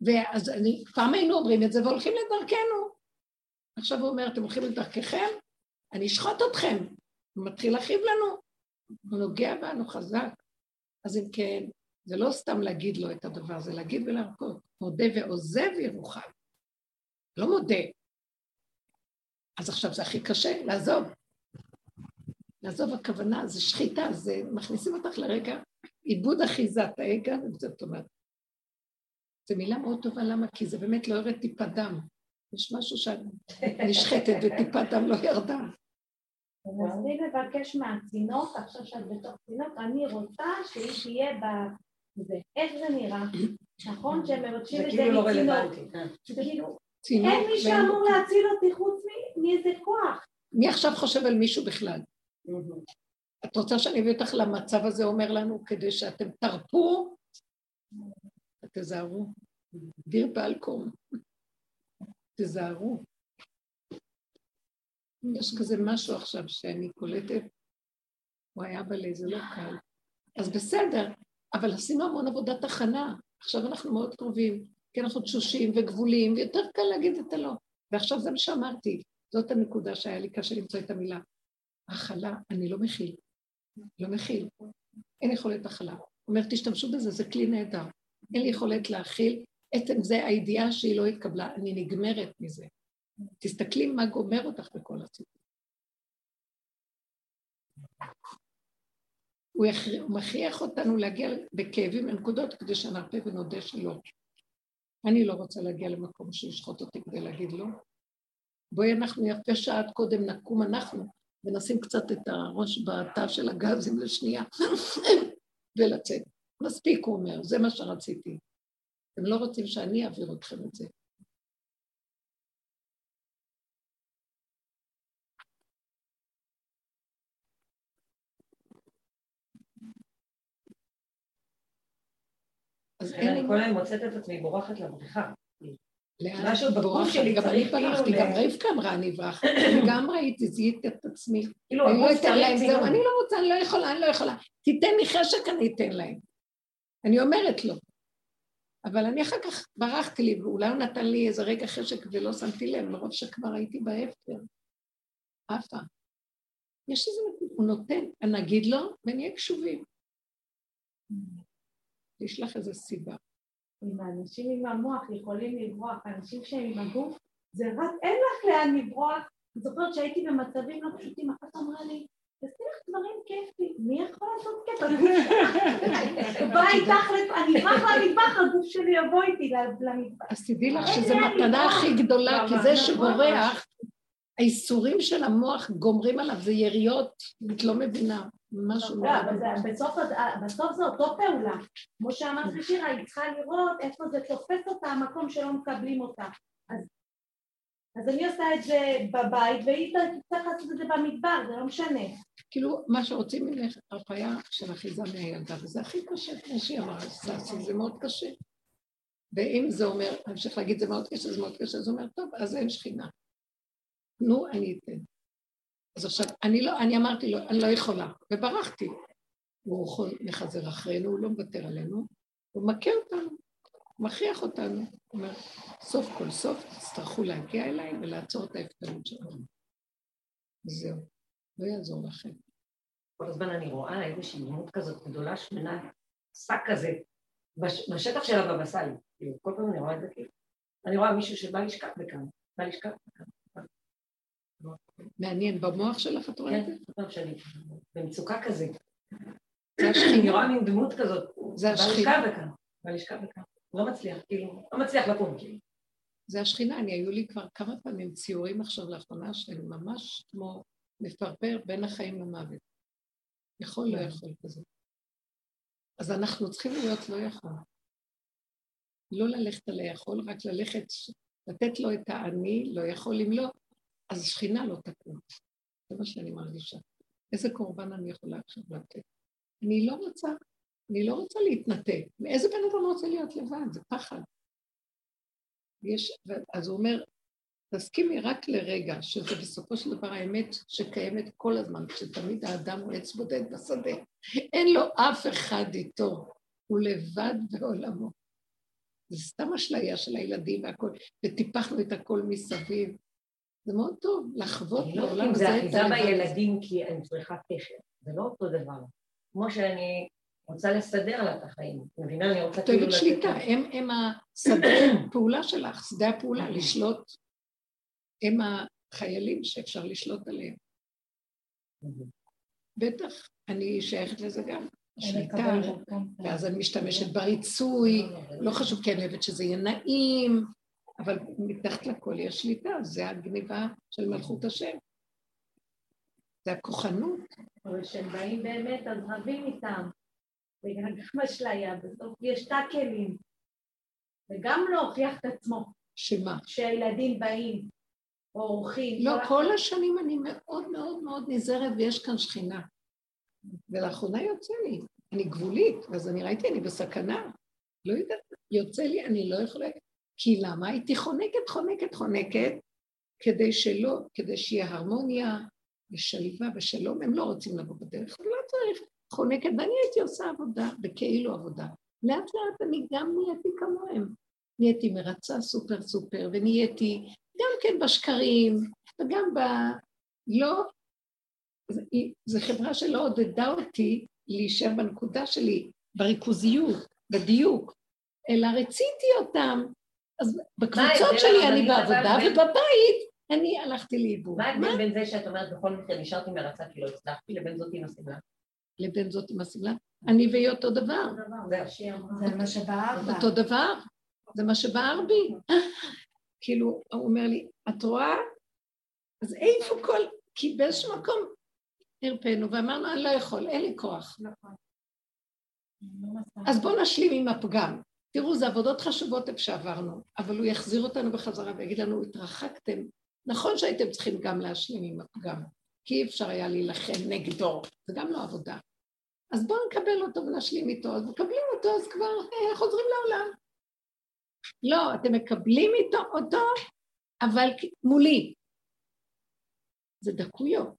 ואז אני, פעם היינו אומרים את זה והולכים לדרכנו. עכשיו הוא אומר, אתם הולכים לדרככם? אני אשחוט אתכם. הוא מתחיל להכאיב לנו. הוא נוגע בנו חזק. אז אם כן, זה לא סתם להגיד לו את הדבר, זה להגיד ולהרפות. מודה ועוזב ירוחם. לא מודה. אז עכשיו זה הכי קשה, לעזוב. לעזוב הכוונה, זה שחיטה, זה מכניסים אותך לרגע עיבוד אחיזת האגה, זאת אומרת, זו מילה מאוד טובה, למה? כי זה באמת לא יורד טיפת דם. יש משהו שאת נשחטת וטיפת דם לא ירדה. אז אני מבקש מהצינוק, עכשיו שאת בתוך צינוק, אני רוצה שהיא תהיה בזה. איך זה נראה? נכון שהם מבקשים את זה כאילו לא מצינוק. כן. זה כאילו, אין מי שאמור להציל אותי חוץ מאיזה כוח. מי עכשיו חושב על מישהו בכלל? את רוצה שאני אביא אותך למצב הזה, אומר לנו, כדי שאתם תרפו? תזהרו. דיר באלקום. תזהרו. יש כזה משהו עכשיו שאני קולטת, הוא היה בלי, זה לא קל. אז בסדר, אבל עשינו המון עבודת הכנה. עכשיו אנחנו מאוד קרובים, כי אנחנו תשושים וגבולים, ויותר קל להגיד את הלא. ועכשיו זה מה שאמרתי, זאת הנקודה שהיה לי קשה למצוא את המילה. הכלה, אני לא מכיל. לא מכיל. אין יכולת הכלה. אומר, תשתמשו בזה, זה כלי נהדר. אין לי יכולת להכיל. עצם זה הידיעה שהיא לא התקבלה, אני נגמרת מזה. תסתכלי מה גומר אותך בכל הסיפור. הוא מכריח אותנו להגיע בכאבים לנקודות כדי שנרפה ונודה שלא. אני לא רוצה להגיע למקום שישחוט אותי כדי להגיד לא. בואי אנחנו יפה שעת קודם נקום אנחנו ונשים קצת את הראש בתא של הגזים לשנייה ולצאת. מספיק, הוא אומר, זה מה שרציתי. אתם לא רוצים שאני אעביר אתכם את זה. אז אין... אני כל היום מוצאת את עצמי בורחת לבריכה. משהו בגוף שלי גם אני ברחתי, גם רבקה אמרה אני אברח, אני גם ראיתי, זיהיתי את עצמי. כאילו, אני לא אתן להם, זהו, אני לא רוצה, אני לא יכולה, אני לא יכולה. תיתן לי חשק, אני אתן להם. אני אומרת לו. אבל אני אחר כך ברחתי לי, ואולי הוא נתן לי איזה רגע חשק ולא שמתי לב, מרוב שכבר הייתי בהפטר. עפה. יש איזה, הוא נותן, נגיד לו, ונהיה קשובים. יש לך איזו סיבה. אם האנשים עם המוח יכולים לברוח, אנשים שהם עם הגוף, זה רק, אין לך לאן לברוח. אני זוכרת שהייתי במצבים לא פשוטים, אחת אמרה לי, תעשי לך דברים כיפי, מי יכול לעשות כיף? בא איתך, אני אברח למטבח, הגוף שלי יבוא איתי למטבח. אז תדעי לך שזו מתנה הכי גדולה, כי זה שבורח, האיסורים של המוח גומרים עליו, זה יריות, את לא מבינה. משהו לא, בסוף זה אותו פעולה. כמו שאמרת שירה, היא צריכה לראות איפה זה תופס אותה, המקום שלא מקבלים אותה. אז אני עושה את זה בבית, והיא תצטרך לעשות את זה במדבר, זה לא משנה. כאילו, מה שרוצים ממך, הרפאיה של אחיזה מהילדה, וזה הכי קשה, כמו שהיא אמרה, ססי, זה מאוד קשה. ואם זה אומר, אני אמשיך להגיד, זה מאוד קשה, זה מאוד קשה, זה אומר, טוב, אז אין שכינה. נו, אני אתן. אז עכשיו, אני לא, אני אמרתי לו, אני לא יכולה, וברחתי. הוא יכול לחזר אחרינו, הוא לא מוותר עלינו, הוא מכה אותנו, מכריח אותנו. הוא אומר, סוף כל סוף תצטרכו להגיע אליי ולעצור את ההפקרות שלנו. זהו, לא יעזור לכם. כל הזמן אני רואה איזושהי דמות כזאת גדולה, שמנה, שק כזה, בש, בשטח של הבבא סאלי. כל פעם אני רואה את זה כאילו. אני רואה מישהו שבא לשכב בכאן, בא לשכב בכאן. מעניין, במוח שלך את רואה את זה? כן, שלי, במצוקה כזאת. זה השכינה. אני רואה מין דמות כזאת. זה השכינה. לשכב וכאן, בא לשכב וכאן. לא מצליח, כאילו, לא מצליח לקום, כאילו. זה השכינה, אני היו לי כבר כמה פעמים ציורים עכשיו לאחרונה של ממש כמו מפרפר בין החיים למוות. יכול, לא יכול כזה. אז אנחנו צריכים להיות לא יכול. לא ללכת על היכול, רק ללכת, לתת לו את האני, לא יכול, אם לא, אז שכינה לא תקום. זה מה שאני מרגישה. איזה קורבן אני יכולה עכשיו לתת? אני לא רוצה, אני לא רוצה להתנתק. מאיזה בן אדם רוצה להיות לבד? זה פחד. יש, אז הוא אומר, תסכימי רק לרגע, שזה בסופו של דבר האמת שקיימת כל הזמן, כשתמיד האדם הוא עץ בודד בשדה. אין לו אף אחד איתו, הוא לבד בעולמו. זה סתם אשליה של הילדים והכל, וטיפחנו את הכל מסביב. זה מאוד טוב לחוות אני לא יודעת בעולם אם זה הזה אחיזה. בילדים כי אני צריכה קשר, זה לא אותו דבר. כמו שאני רוצה לסדר לה את החיים, מבינה? אני רוצה את כאילו... אוהבת לתת שליטה, הם, הם השדה הפעולה שלך, שדה הפעולה, לשלוט, הם החיילים שאפשר לשלוט עליהם. בטח, אני שייכת לזה גם, השליטה, ואז אני משתמשת בריצוי, לא חשוב כי אני אוהבת שזה יהיה נעים, אבל מתחת לכל יש שליטה, זה הגניבה של מלכות השם. זה הכוחנות. אבל כשהם באים באמת, אז רבים איתם. וגם אשליה, בסוף יש טאקלים. וגם להוכיח את עצמו, שמה? כשהילדים באים, או אורחים. לא, כל כל השנים אני מאוד מאוד מאוד נזהרת ויש כאן שכינה. ולאחרונה יוצא לי, אני גבולית, אז אני ראיתי, אני בסכנה. לא יודעת, יוצא לי, אני לא יכולה... כי למה? הייתי חונקת, חונקת, חונקת, כדי שלא, כדי שיהיה הרמוניה ושלווה ושלום, הם לא רוצים לבוא בדרך, אז לא צריך. חונקת, ואני הייתי עושה עבודה, בכאילו עבודה. לאט לאט אני גם נהייתי כמוהם. נהייתי מרצה סופר סופר, ונהייתי גם כן בשקרים, וגם ב... לא... זו חברה שלא עודדה אותי להישאר בנקודה שלי, בריכוזיות, בדיוק, אלא רציתי אותם. אז בקבוצות שלי אני בעבודה, ובבית אני הלכתי לאיבוד. מה ההבדל בין זה שאת אומרת בכל מקרה נשארתי מרצה כי לא הצלחתי, לבין זאת עם השמלה? לבין זאת עם השמלה? אני והיא אותו דבר. זה מה שבארבע. אותו דבר, זה מה שבער בי. כאילו, הוא אומר לי, את רואה? אז איפה כל... כי באיזשהו מקום הרפאנו ואמרנו, אני לא יכול, אין לי כוח. אז בואו נשלים עם הפגם. תראו, זה עבודות חשובות איפה שעברנו, אבל הוא יחזיר אותנו בחזרה ויגיד לנו, התרחקתם. נכון שהייתם צריכים גם להשלים עם הפגם, כי אי אפשר היה להילחם נגדו, זה גם לא עבודה. אז בואו נקבל אותו ונשלים איתו, אז מקבלים אותו, אז כבר אה, חוזרים לעולם. לא, אתם מקבלים איתו אותו, אבל מולי. זה דקויות.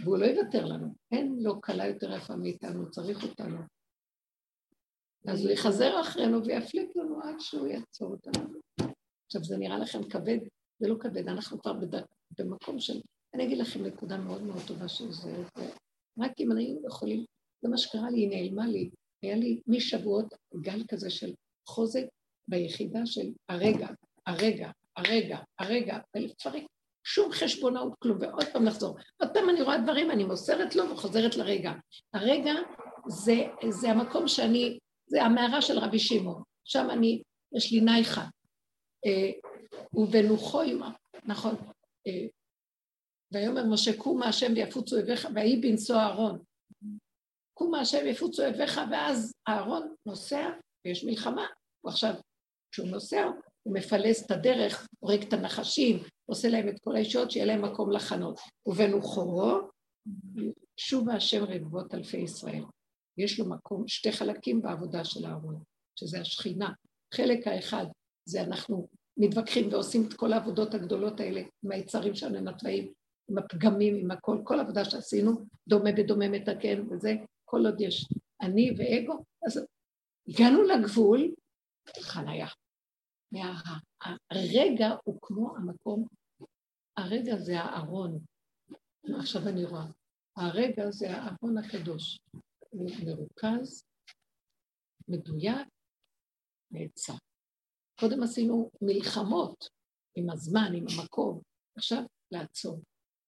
והוא לא יוותר לנו. אין לו קלה יותר יפה מאיתנו, צריך אותנו. אז הוא יחזר אחרינו ויפליט לנו עד שהוא יעצור אותנו. עכשיו, זה נראה לכם כבד? זה לא כבד, אנחנו כבר בדק, במקום של... אני אגיד לכם נקודה מאוד מאוד טובה של זה. רק אם היינו יכולים, זה מה שקרה לי, היא נעלמה לי. היה לי משבועות גל כזה של חוזק ביחידה של הרגע, הרגע, הרגע, הרגע, ולפרק שום חשבונאות, כלום, ועוד פעם לחזור. עוד פעם אני רואה דברים, אני מוסרת לו וחוזרת לרגע. הרגע זה, זה המקום שאני, זה המערה של רבי שמעון. שם אני, יש לי נייחה. אה, ובנוחו עמה, נכון. אה, ויאמר משה קומה השם ויפוצו אויביך, ויהי בנשוא אהרון. קומה השם יפוצו אויביך, ואז אהרון נוסע, ויש מלחמה. ועכשיו, כשהוא נוסע, הוא מפלס את הדרך, הורג את הנחשים, עושה להם את כל הישועות, שיהיה להם מקום לחנות. ובנוחו, שובה השם רבבות אלפי ישראל. יש לו מקום, שתי חלקים בעבודה של אהרון, שזה השכינה. חלק האחד זה אנחנו מתווכחים ועושים את כל העבודות הגדולות האלה עם היצרים שלנו, עם התוואים, עם הפגמים, עם הכל, כל עבודה שעשינו, דומה בדומה מתקן וזה, כל עוד יש אני ואגו, אז הגענו לגבול, חניה. הרגע הוא כמו המקום, הרגע זה הארון, עכשיו אני רואה, הרגע זה הארון הקדוש, מרוכז, מדויק, נעצר. קודם עשינו מלחמות עם הזמן, עם המקום, עכשיו לעצור,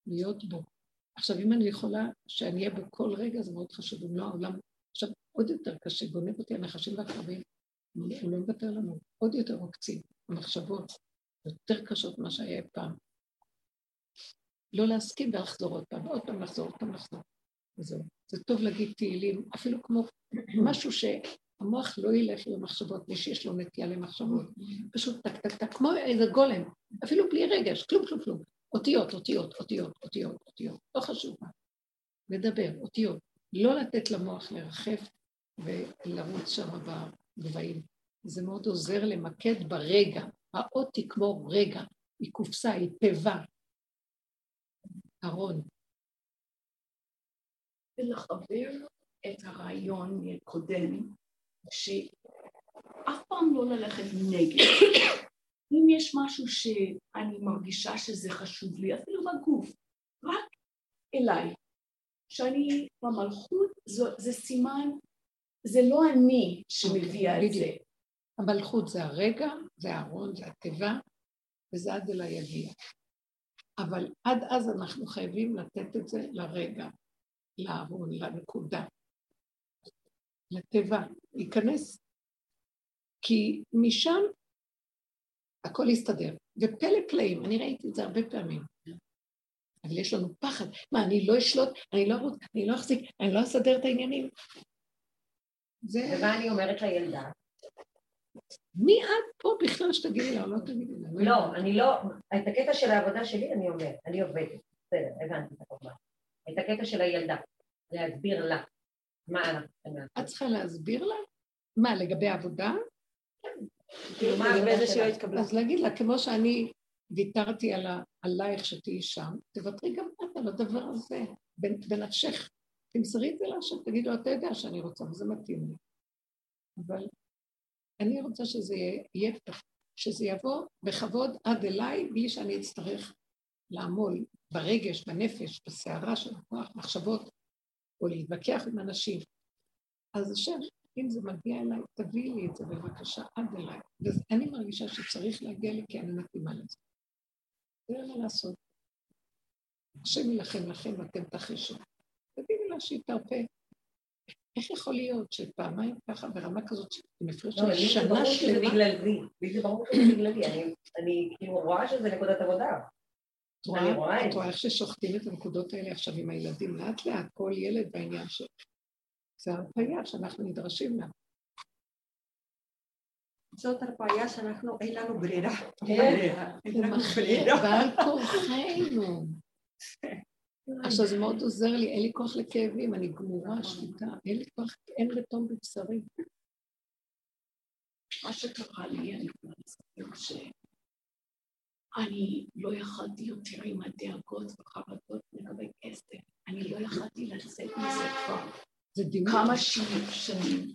להיות בו. עכשיו, אם אני יכולה שאני אהיה בכל רגע, זה מאוד חשוב, אם לא העולם... עכשיו, עוד יותר קשה, גונב אותי הנחשים והקרבים, הוא לא מוותר לנו, עוד יותר עוקצים, המחשבות יותר קשות ממה שהיה פעם. לא להסכים ולחזור עוד פעם, עוד פעם לחזור, עוד פעם לחזור. וזהו. זה טוב להגיד תהילים, אפילו כמו משהו שהמוח לא ילך עם המחשבות, מי שיש לו נטייה למחשבות. פשוט טק טק טק, כמו איזה גולם, אפילו בלי רגש, כלום כלום כלום. אותיות, אותיות, אותיות, אותיות, אותיות, לא חשוב מה. לדבר, אותיות. לא לתת למוח לרחף ולרוץ שם בגבהים. זה מאוד עוזר למקד ברגע. האות היא כמו רגע, היא קופסה, היא תיבה. ארון. ולחבר את הרעיון הקודם, שאף פעם לא ללכת נגד. אם יש משהו שאני מרגישה שזה חשוב לי, אפילו בגוף, רק אליי, שאני במלכות, זה, זה סימן, זה לא אני שמביאה את זה. המלכות זה הרגע, זה הארון, זה התיבה, וזה עד אליי יגיע. אבל עד אז אנחנו חייבים לתת את זה לרגע, לארון, לנקודה, לתיבה, להיכנס. כי משם הכל יסתדר. ופלא פלאים, אני ראיתי את זה הרבה פעמים. אבל יש לנו פחד. מה, אני לא אשלוט, אני לא ארוץ, אני לא אחזיק, אני לא אסדר את העניינים. זה... ומה אני אומרת לילדה? מי את פה בכלל שתגידי לה, לא תגידי לה? לא, אני לא, את הקטע של העבודה שלי אני אומרת, אני עובדת, בסדר, הבנתי את הקורבן. את הקטע של הילדה, להסביר לה מה אנחנו צריכים לעשות. את צריכה להסביר לה? מה, לגבי העבודה? כאילו, מה שלה התקבלה? אז להגיד לה, כמו שאני ויתרתי עלייך שתהיי שם, תוותרי גם את על הדבר הזה, בנפשך. תמסרי את זה להשם, תגידו, אתה יודע שאני רוצה, וזה מתאים לי. אבל אני רוצה שזה יהיה, שזה יבוא בכבוד עד אליי, בלי שאני אצטרך לעמול ברגש, בנפש, בסערה של הכוח, מחשבות, או להתווכח עם אנשים. אז השם, אם זה מגיע אליי, תביאי לי את זה בבקשה עד אליי. ואני מרגישה שצריך להגיע לי כי אני מתאימה לזה. זה אין מה לעשות. השם יילחם לכם ואתם תחישו. תגידי לה שהיא תרפה. איך יכול להיות שפעמיים ככה ברמה כזאת עם הפרש של שנה שלמה? לי זה בגלל לי, לי זה ברור שזה בגלל לי, אני כאילו רואה שזה נקודת עבודה. את רואה איך ששוחטים את הנקודות האלה עכשיו עם הילדים לאט לאט, כל ילד בעניין שלו. זה הרפאיה שאנחנו נדרשים לה. זאת הרפאיה שאנחנו, אין לנו ברירה. כן, זה מכריע בעל כורחנו. עכשיו זה מאוד עוזר לי, אין לי כוח לכאבים, אני גמורה, שליטה, אין לי כוח, אין רתום בבשרי. מה שקרה לי, אני יכולה לספר שאני לא יכלתי יותר עם הדאגות וחרדות לגבי כסף. אני לא יכלתי לצאת מזה כבר כמה שנים.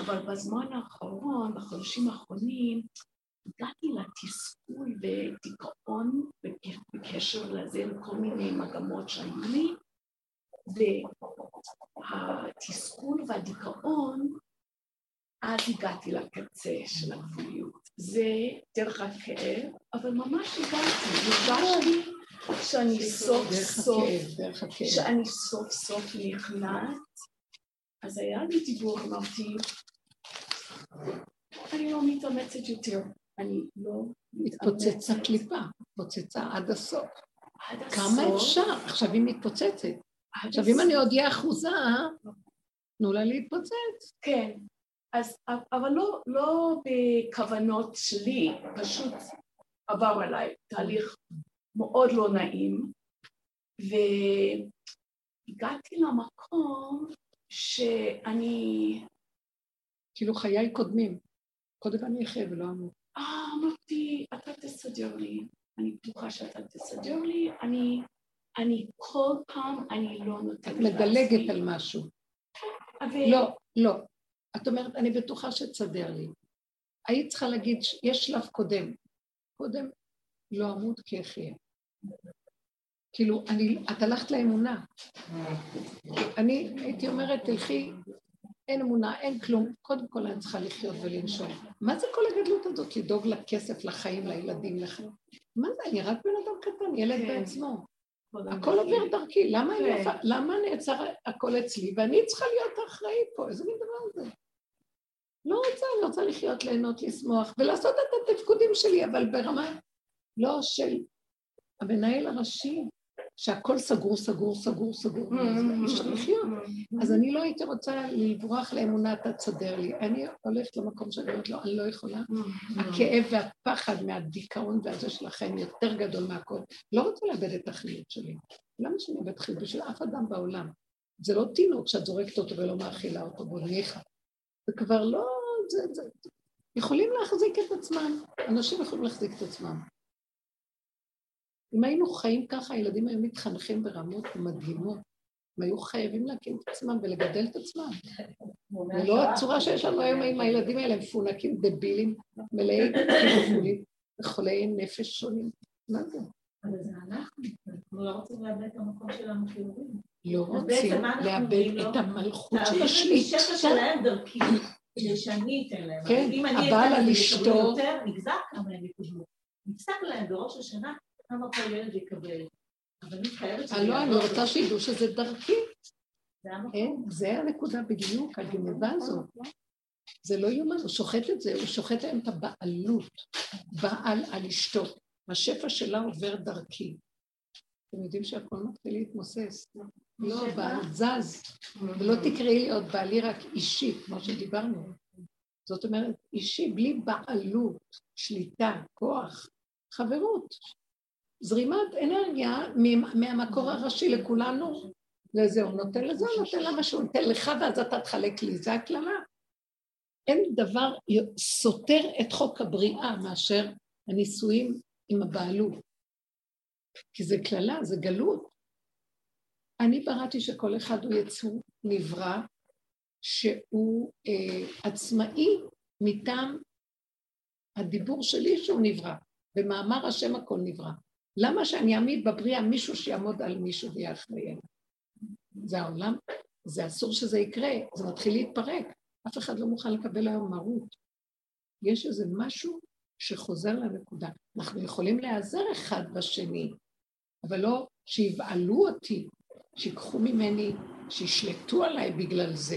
אבל בזמן האחרון, בחודשים האחרונים, הגעתי לתסכול ודיכאון בקשר לזה, לכל מיני מגמות שהיו לי, והתסכול והדיכאון, אז הגעתי לקצה של הגבוליות. זה דרך הכאב, אבל ממש הגעתי, הרגשתי שאני סוף סוף, שאני סוף סוף נכנעת, אז היה לי דיבור, אמרתי, אני לא מתאמצת יותר. אני לא מתפוצצה קליפה, התפוצצה עד הסוף. עד הסוף. כמה אפשר? עכשיו היא מתפוצצת. עכשיו אם אני עוד אהיה אחוזה, תנו לה להתפוצץ. כן, אז, אבל לא, לא בכוונות שלי, פשוט עבר עליי תהליך מאוד לא נעים, והגעתי למקום שאני... כאילו חיי קודמים. קודם אני אחיה ולא אמור. אה, אמרתי, אתה תסדר לי, אני בטוחה שאתה תסדר לי, אני, אני כל פעם, אני לא נותנת לעצמי. מדלגת על משהו. אבל... לא, לא. את אומרת, אני בטוחה שתסדר לי. היית צריכה להגיד, יש שלב קודם. קודם לא אמות כי אחיה. כאילו, אני, את הלכת לאמונה. אני הייתי אומרת, תלכי, אין אמונה, אין כלום. קודם כל אני צריכה לחיות ולנשום. מה זה כל הגדלות הזאת? לדאוג לכסף, לחיים, לילדים, לחיים? מה זה? אני רק בן אדם קטן, ילד כן. בעצמו. הכל עובר דרכי. למה, כן. למה נעצר הכל אצלי ואני צריכה להיות אחראית פה? איזה מין דבר זה? לא רוצה, אני רוצה לחיות, ליהנות, לשמוח ולעשות את התפקודים שלי, אבל ברמה לא של המנהל הראשי, שהכל סגור, סגור, סגור, סגור, mm-hmm. אי אפשר לחיות. Mm-hmm. אז אני לא הייתי רוצה לברוח לאמונה, אתה תסדר לי. אני הולכת למקום שאני אומרת לו, אני לא יכולה. Mm-hmm. הכאב והפחד מהדיכאון והזה של החיים יותר גדול מהכל. לא רוצה לאבד את החיות שלי. למה שאני אאבד חיות? בשביל אף אדם בעולם. זה לא תינוק שאת זורקת אותו ולא מאכילה אותו, בוא ניחא. זה כבר לא... זה, זה, יכולים להחזיק את עצמם. אנשים יכולים להחזיק את עצמם. אם היינו חיים ככה, הילדים היו מתחנכים ברמות מדהימות. הם היו חייבים להקים את עצמם ולגדל את עצמם. ולא הצורה שיש לנו היום עם הילדים האלה, מפונקים, דבילים, מלאי כפולים, וחולי נפש שונים. מה זה? אבל זה אנחנו, אנחנו לא רוצים לאבד את המקום שלנו כהורים. לא רוצים לאבד את המלכות של השליטה. השפע שלהם דרכי, כדי שאני אתן להם. כן, הבעל על אשתו. נגזר כמה הם יקבלו. נפסק להם בראש השנה כמה כל ילד יקבל. אבל אני חייבת שזה לא, אני רוצה שידעו שזה דרכי. אין, זה הנקודה בדיוק, הגנבה הזאת. זה לא יאומן, הוא שוחט את זה, הוא שוחט להם את הבעלות, בעל על אשתו. השפע שלה עובר דרכי. אתם יודעים שהכל מתחיל להתמוסס. לא, בעל זז, ולא תקראי לי עוד בעלי רק אישי, כמו שדיברנו. זאת אומרת, אישי בלי בעלות, שליטה, כוח, חברות. זרימת אנרגיה מהמקור הראשי לכולנו, לזה הוא נותן לזה, הוא נותן לה משהו, נותן לך ואז אתה תחלק לי, זה הקללה. אין דבר סותר את חוק הבריאה מאשר הנישואים עם הבעלות. כי זה קללה, זה גלות. אני בראתי שכל אחד הוא יצור נברא, שהוא אה, עצמאי מטעם הדיבור שלי שהוא נברא. במאמר השם הכל נברא. למה שאני אעמיד בבריאה מישהו שיעמוד על מישהו ויהיה אחראי זה העולם, זה אסור שזה יקרה, זה מתחיל להתפרק. אף אחד לא מוכן לקבל היום מרות. יש איזה משהו שחוזר לנקודה. אנחנו יכולים להיעזר אחד בשני, אבל לא שיבעלו אותי, שיקחו ממני, שישלטו עליי בגלל זה.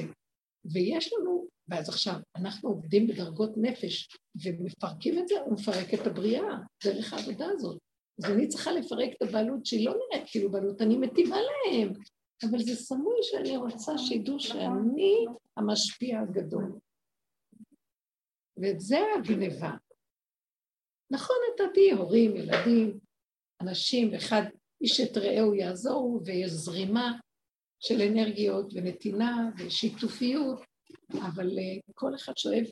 ויש לנו, ואז עכשיו, אנחנו עובדים בדרגות נפש ומפרקים את זה, הוא מפרק את הבריאה דרך העבודה הזאת. אז אני צריכה לפרק את הבעלות שהיא לא נראית כאילו בעלות, אני מטיבה להם, אבל זה סמוי שאני רוצה שידעו שאני המשפיע הגדול. ואת זה הגניבה. נכון, נתתי הורים, ילדים, אנשים, ואחד איש את רעהו יעזור, ויש זרימה של אנרגיות ונתינה ושיתופיות, אבל uh, כל אחד שואב,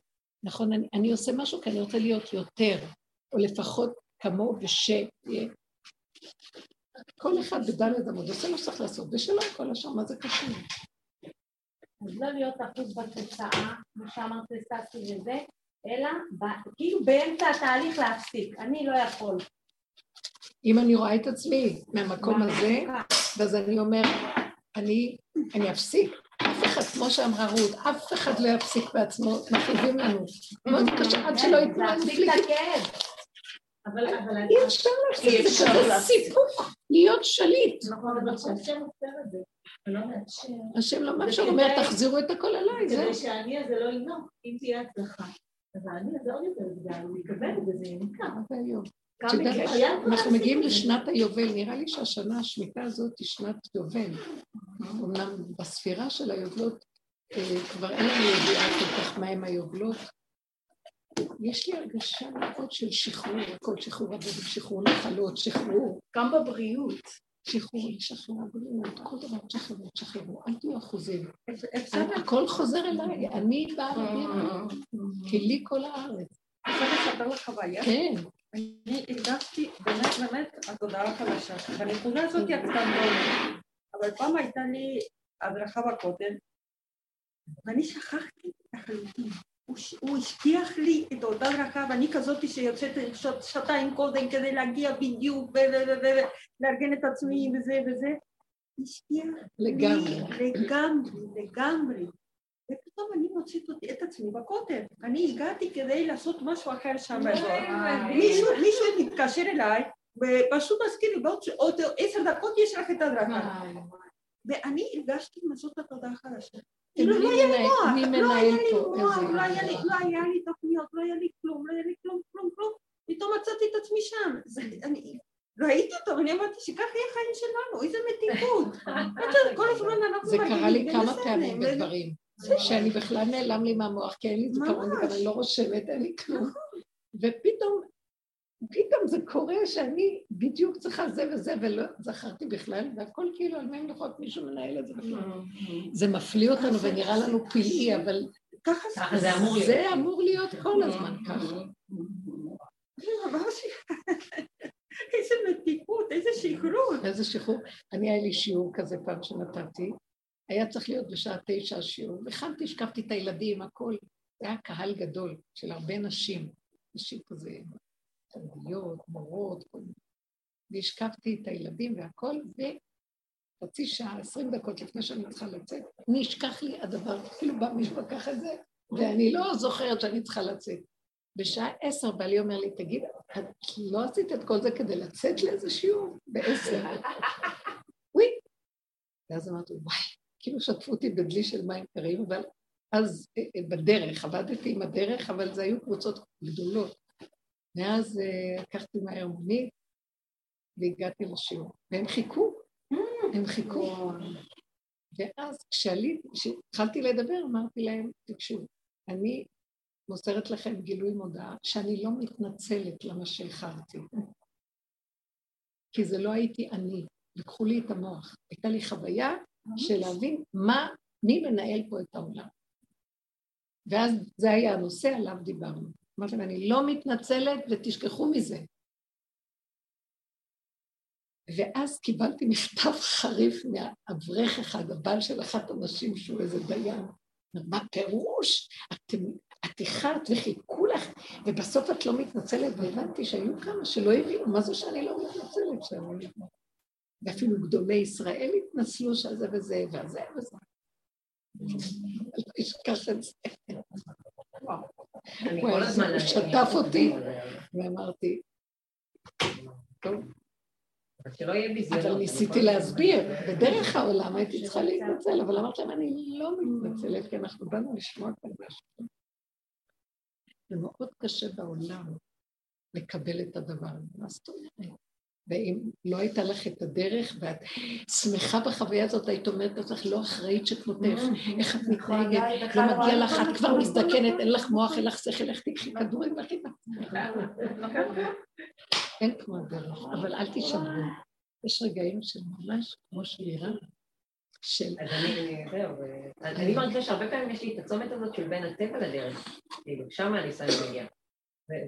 נכון, אני, אני עושה משהו כי אני רוצה להיות יותר, או לפחות כמוהו ושיהיה. כל אחד בדלת עמוד עושה מה שצריך לעשות, ושלא כל השאר, מה זה קשור? אז לא להיות אחוז בתוצאה, כמו שאמרת לססי וזה, אלא כאילו באמצע התהליך להפסיק. אני לא יכול. אם אני רואה את עצמי מהמקום הזה, אז אני אומר, אני, אני אפסיק. אף אחד, כמו שאמרה רות, אף אחד לא יפסיק בעצמו, מכאיבים לנו. מאוד קשה עד שלא ייתנו לנו. אי אפשר להפסיק, זה כזה סיפוק להיות שליט. נכון, אבל שהשם עושה את זה. לא השם לא מאפשר, הוא אומר, תחזירו את הכל עליי, זהו. כדי שהאני הזה לא ינוק, אם תהיה הצלחה. אז האני הזה עוד יותר גדל, הוא יקבל את זה, זה ינקע. אנחנו מגיעים לשנת היובל, נראה לי שהשנה, השמיטה הזאת היא שנת יובל. אמנם בספירה של היובלות אה, כבר אין לנו ידיעה כל כך מהם היובלות, יש לי הרגשה מאוד של שחרור, הכל שחרור עבודה, שחרור נחלות, שחרור. גם בבריאות. שחרור, לשחרר הבריאות, כל דבר תשחררו, תשחררו, אל תהיו אחוזים. הכל חוזר אליי, אני באה לבירה, כי לי כל הארץ. אפשר לספר לך חוויה? כן. אני הרגשתי באמת באמת התודעה החדשה. בנקודה הזאת את לא אבל פעם הייתה לי הדרכה בכותל, ואני שכחתי לחלוטין. הוא השטיח לי את אותה ברכה, ואני כזאת שיוצאת שעתיים קודם כדי להגיע בדיוק ולארגן את עצמי וזה וזה. השטיח לגמרי. לגמרי, לגמרי. ופתאום מוצאת אותי, את עצמי בכותל. אני הגעתי כדי לעשות משהו אחר שם. מישהו, מתקשר אליי, ופשוט מזכיר לי, בעוד עשר דקות יש לך את הדרכה. ואני הרגשתי לעשות עבודה חדשה. כאילו לא היה לי מוח, לא היה לי מוח, לא היה לי תוכניות, לא היה לי כלום, לא היה לי כלום, כלום, כלום. פתאום מצאתי את עצמי שם. ראיתי אותו ואני אמרתי שככה יהיה החיים שלנו, איזה מתיקות. כל הזמן אנחנו זה קרה לי כמה פעמים בדברים, שאני בכלל נעלם לי מהמוח, כי אין לי זיכרון, וגם אני לא רושמת, אין לי כלום. ופתאום פתאום זה קורה שאני בדיוק צריכה זה וזה, ולא זכרתי בכלל, והכל כאילו על מי מלאכות מישהו מנהל את זה בכלל. זה מפליא אותנו ונראה לנו פלאי, אבל ככה זה אמור להיות. זה אמור להיות כל הזמן ככה. איזה מתיקות, איזה שחרור. איזה שחרור. אני, היה לי שיעור כזה פעם שנתתי, היה צריך להיות בשעה תשע השיעור, והכנתי, השקפתי את הילדים, הכל. זה היה קהל גדול של הרבה נשים, נשים כזה תלמידיות, מורות, כל מיני. והשקפתי את הילדים והכל, וחצי שעה, עשרים דקות לפני שאני צריכה לצאת, נשכח לי הדבר, כאילו בא מישהו לקח את זה, ואני לא זוכרת שאני צריכה לצאת. בשעה עשר בעלי אומר לי, תגיד, את לא עשית את כל זה כדי לצאת לאיזה שיעור? בעשר. ואז אמרתי, וואי, כאילו שטפו אותי בדלי של מים קרים, אבל אז אה, אה, בדרך, עבדתי עם הדרך, אבל זה היו קבוצות גדולות. ואז אה, לקחתי מהר מונית והגעתי לשיעור, והם חיכו, הם חיכו. ואז כשהתחלתי לדבר, אמרתי להם, תקשיבו, אני מוסרת לכם גילוי מודעה שאני לא מתנצלת למה שאיחרתי. כי זה לא הייתי אני, לקחו לי את המוח. הייתה לי חוויה של להבין מה, מי מנהל פה את העולם. ואז זה היה הנושא עליו דיברנו. אמרתי להם, אני לא מתנצלת ותשכחו מזה. ואז קיבלתי מכתב חריף מאברך אחד, הבעל של אחת הנשים שהוא איזה דיין. מה פירוש? אתם, את איחרת וחיכו לך, ובסוף את לא מתנצלת, והבנתי שהיו כמה שלא הבינו, מה זה שאני לא מתנצלת שאני לא ואפילו גדולי ישראל התנצלו שזה וזה, וזה וזה. לא אשכח את זה. הוא שטף אותי, ואמרתי, טוב. אבל ניסיתי להסביר, בדרך העולם הייתי צריכה להתנצל, אבל אמרתי להם, אני לא מתנצלת, כי אנחנו באנו לשמוע כאן משהו. זה מאוד קשה בעולם לקבל את הדבר הזה, מה זאת אומרת? ואם לא הייתה לך את הדרך ואת שמחה בחוויה הזאת, היית אומרת לעצמך, לא אחראית שכמותך, איך את מתנהגת, לא מגיע לך, את כבר מזדקנת, אין לך מוח, אין לך שכל, איך תקחי כדורים לכי אין כמו הדרך, אבל אל תישברו. יש רגעים של ממש כמו שמירה. של... אז אני, זהו, אני מרגישה שהרבה פעמים יש לי את הצומת הזאת של בין הטבע לדרך, כאילו, שם הניסיון מגיע.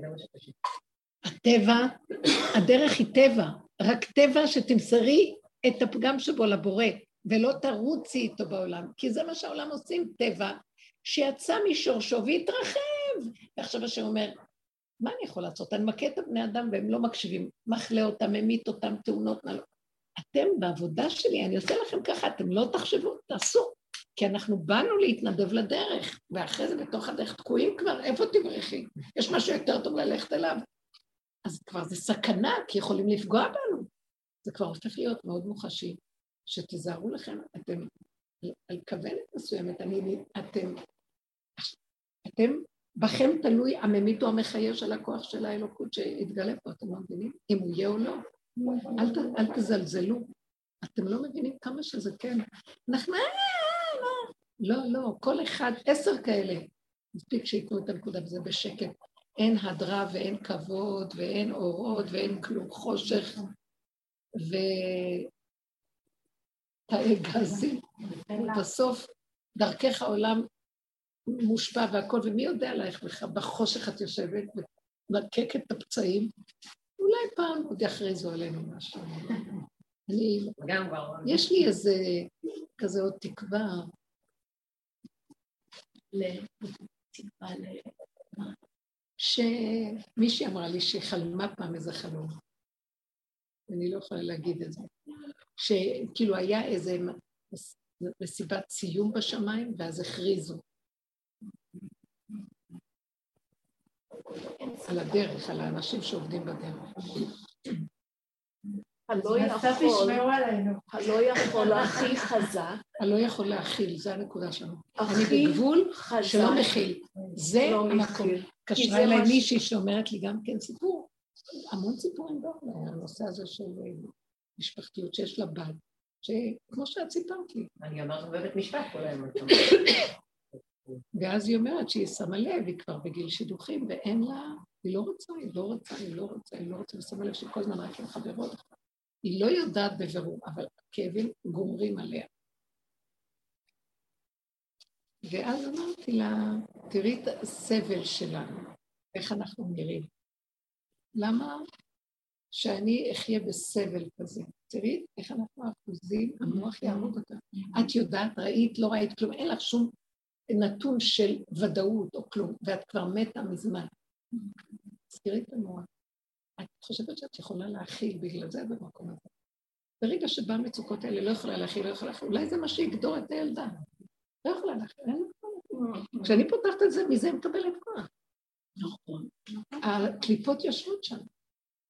זה מה שפשוט. הטבע, הדרך היא טבע, רק טבע שתמסרי את הפגם שבו לבורא, ולא תרוצי איתו בעולם, כי זה מה שהעולם עושים, טבע, שיצא משורשו והתרחב. ועכשיו השם אומר, מה אני יכול לעשות? אני מכה את הבני אדם והם לא מקשיבים, מחלה אותם, ממית אותם, תאונות, נעלות. אתם בעבודה שלי, אני עושה לכם ככה, אתם לא תחשבו, תעשו. כי אנחנו באנו להתנדב לדרך, ואחרי זה בתוך הדרך תקועים כבר, איפה תברחי? יש משהו יותר טוב ללכת אליו. אז כבר זה סכנה, כי יכולים לפגוע בנו. זה כבר הופך להיות מאוד מוחשי. שתיזהרו לכם, אתם על כוונת מסוימת, אני, אתם, אתם, בכם תלוי הממית או המחיה של הכוח של האלוקות שיתגלה פה, אתם לא מבינים? אם הוא יהיה או לא. אל, אל תזלזלו. אתם לא מבינים כמה שזה כן. אנחנו... אה, אה, אה, לא, לא, כל אחד, עשר כאלה. מספיק שייתנו את הנקודה וזה בשקט. אין הדרה ואין כבוד ואין אורות ואין כלום, חושך ותאי גזים. בסוף דרכך העולם מושפע והכל, ומי יודע עלייך בחושך את יושבת ומלקקת את הפצעים, אולי פעם עוד יכריזו עלינו משהו. אני, יש לי איזה, כזה עוד תקווה, לתקווה ל... שמישהי אמרה לי שחלמה פעם איזה חלום. אני לא יכולה להגיד את זה. שכאילו היה איזה מסיבת סיום בשמיים, ואז הכריזו. על הדרך, על האנשים שעובדים בדרך. הלא יכול, הלא יכול הכי חזק. הלא יכול להכיל, זה הנקודה שלנו. אני בגבול שלא מכיל. זה לא המקום. קשרה אליי מישהי שאומרת לי גם כן סיפור, המון סיפורים גם, הנושא הזה של אה, משפחתיות שיש לה בת, שכמו שאת סיפרת לי. אני אומרת בבית משפט כל היום. ואז היא אומרת שהיא שמה לב, היא כבר בגיל שידוכים, ואין לה, היא לא רוצה, היא לא רוצה, היא לא רוצה, היא לא רוצה, ושמה לב שכל הזמן רק עם חברות. היא לא יודעת בבירור, אבל הכאבים גומרים עליה. ואז אמרתי לה, תראי את הסבל שלנו, איך אנחנו נראים. למה שאני אחיה בסבל כזה? תראי איך אנחנו אחוזים, המוח יעמוד אותה. את יודעת, ראית, לא ראית כלום, אין לך שום נתון של ודאות או כלום, ואת כבר מתה מזמן. תזכירי את המוח. את חושבת שאת יכולה להכיל בגלל זה במקום הזה. ברגע שבא המצוקות האלה, לא יכולה להכיל, לא יכולה להכיל, אולי זה מה שיגדור את הילדה. לא יכולה להכיל, אין כוח. כשאני פותחת את זה, מזה היא מקבלת כוח. נכון. הקליפות יושבות שם.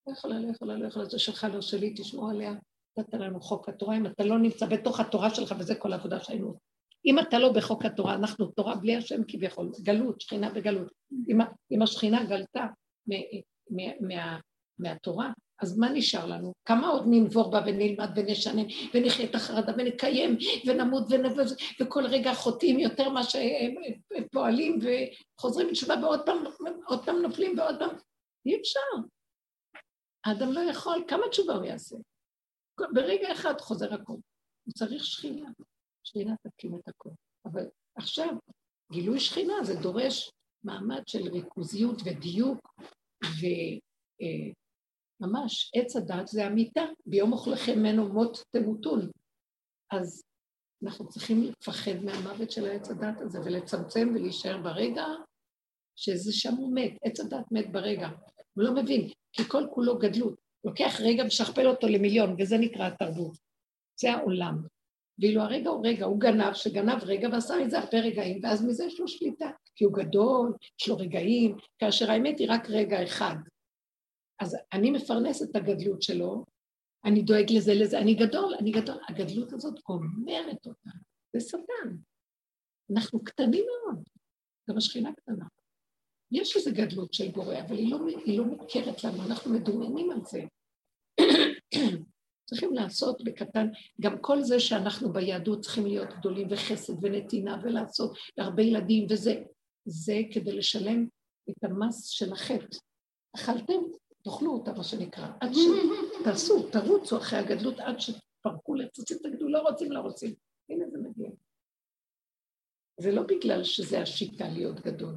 לא יכולה, לא יכולה, לא יכולה, זה שלך, לא שלי, תשמעו עליה. נתת לנו חוק התורה, אם אתה לא נמצא בתוך התורה שלך, וזה כל העבודה שהיינו אם אתה לא בחוק התורה, אנחנו תורה בלי השם כביכול, גלות, שכינה בגלות. אם, אם השכינה גלתה מהתורה, אז מה נשאר לנו? כמה עוד ננבור בה ונלמד ונשנן ונחיה את החרדה ונקיים ונמות ונבז וכל רגע חוטאים יותר מה שהם פועלים וחוזרים בתשובה ועוד פעם, עוד פעם נופלים ועוד פעם... אי אפשר. האדם לא יכול, כמה תשובה הוא יעשה? ברגע אחד חוזר הכול. הוא צריך שכינה. שכינה תקים את הכול. אבל עכשיו, גילוי שכינה זה דורש מעמד של ריכוזיות ודיוק, וממש עץ הדת זה המיטה, ביום אוכלכם ממנו מות תמותון. אז אנחנו צריכים לפחד מהמוות של העץ הדת הזה ולצמצם ולהישאר ברגע שזה שם הוא מת, עץ הדת מת ברגע. הוא לא מבין, כי כל כולו גדלות. לוקח רגע ושכפל אותו למיליון, וזה נקרא התרבות. זה העולם. ואילו הרגע הוא רגע, הוא גנב, שגנב רגע ועשה מזה הרבה רגעים, ואז מזה יש לו שליטה, כי הוא גדול, יש לו רגעים, כאשר האמת היא רק רגע אחד. אז אני מפרנס את הגדלות שלו, אני דואג לזה, לזה, אני גדול, אני גדול. הגדלות הזאת גומרת אותה, זה שטן. אנחנו קטנים מאוד, גם השכינה קטנה. יש איזו גדלות של בורא, אבל היא לא, היא לא מוכרת לנו, אנחנו מדומיינים על זה. צריכים לעשות בקטן, גם כל זה שאנחנו ביהדות צריכים להיות גדולים וחסד ונתינה ולעשות להרבה ילדים וזה, זה כדי לשלם את המס של החטא. אכלתם, תאכלו אותה, מה שנקרא, עד ש... תעשו, תרוצו אחרי הגדלות עד שתפרקו לצוצים, תגידו, לא רוצים, לא רוצים. הנה זה מגיע. זה לא בגלל שזה השיטה להיות גדול.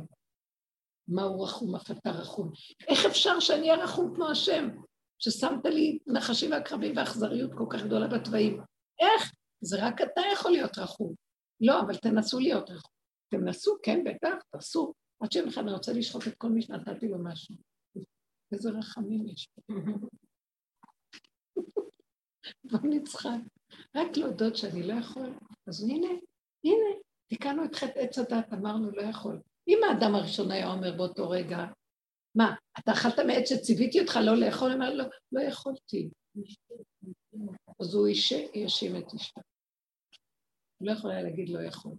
מהו רחום, אף אתה רחום. איך אפשר שאני אהיה רחום כמו השם? ששמת לי נחשים ועקרבים ואכזריות כל כך גדולה בתוואים. איך? זה רק אתה יכול להיות רחום. לא, אבל תנסו להיות רחום. תנסו, כן, בטח, תעשו. עד שיום אחד אני רוצה לשחוט את כל מי שנתתי לו משהו. איזה רחמים יש. בוא נצחק. רק להודות שאני לא יכול. אז הנה, הנה, תיקנו את חטא עץ הדת, אמרנו לא יכול. אם האדם הראשון היה אומר באותו רגע, מה, אתה אכלת מעץ שציוויתי אותך לא לאכול? הוא אומר, לא, לא יכולתי. אז הוא האשים את אשתו. הוא לא יכול היה להגיד לא יכול,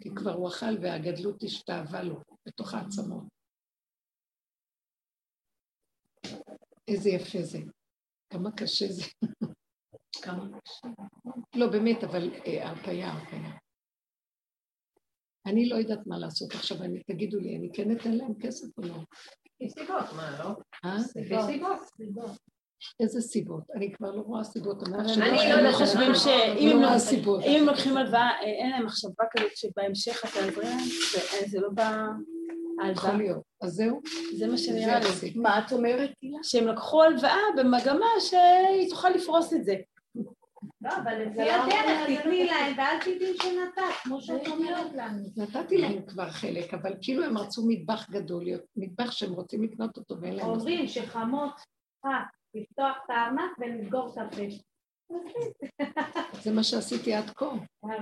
כי כבר הוא אכל והגדלות השתאבה לו בתוך העצמות. איזה יפה זה. כמה קשה זה. כמה קשה. לא, באמת, אבל אה, הרפאיה, הרפאיה. אני לא יודעת מה לעשות עכשיו, אני, תגידו לי, אני כן אתן להם כסף או לא? סיבות, מה, לא? אה? סיבות. איזה סיבות? אני כבר לא רואה סיבות. אני לא יודעת, חושבים לא שאם הם לוקחים הלוואה, אין להם מחשבה כזאת שבהמשך אתה עזרה להם, זה לא בא... יכול להיות. אז זהו. זה מה שנראה לי. מה את אומרת, שהם לקחו הלוואה במגמה שהיא תוכל לפרוס את זה. לא, אבל לפי הדרך תתני להם ואל תדעי שנתת, כמו שאת אומרת לנו. נתתי להם כבר חלק, אבל כאילו הם רצו מטבח גדול, מטבח שהם רוצים לקנות אותו ואין להם... אומרים שחמות אה, לפתוח את הארנק ולסגור את הפה. זה מה שעשיתי עד כה.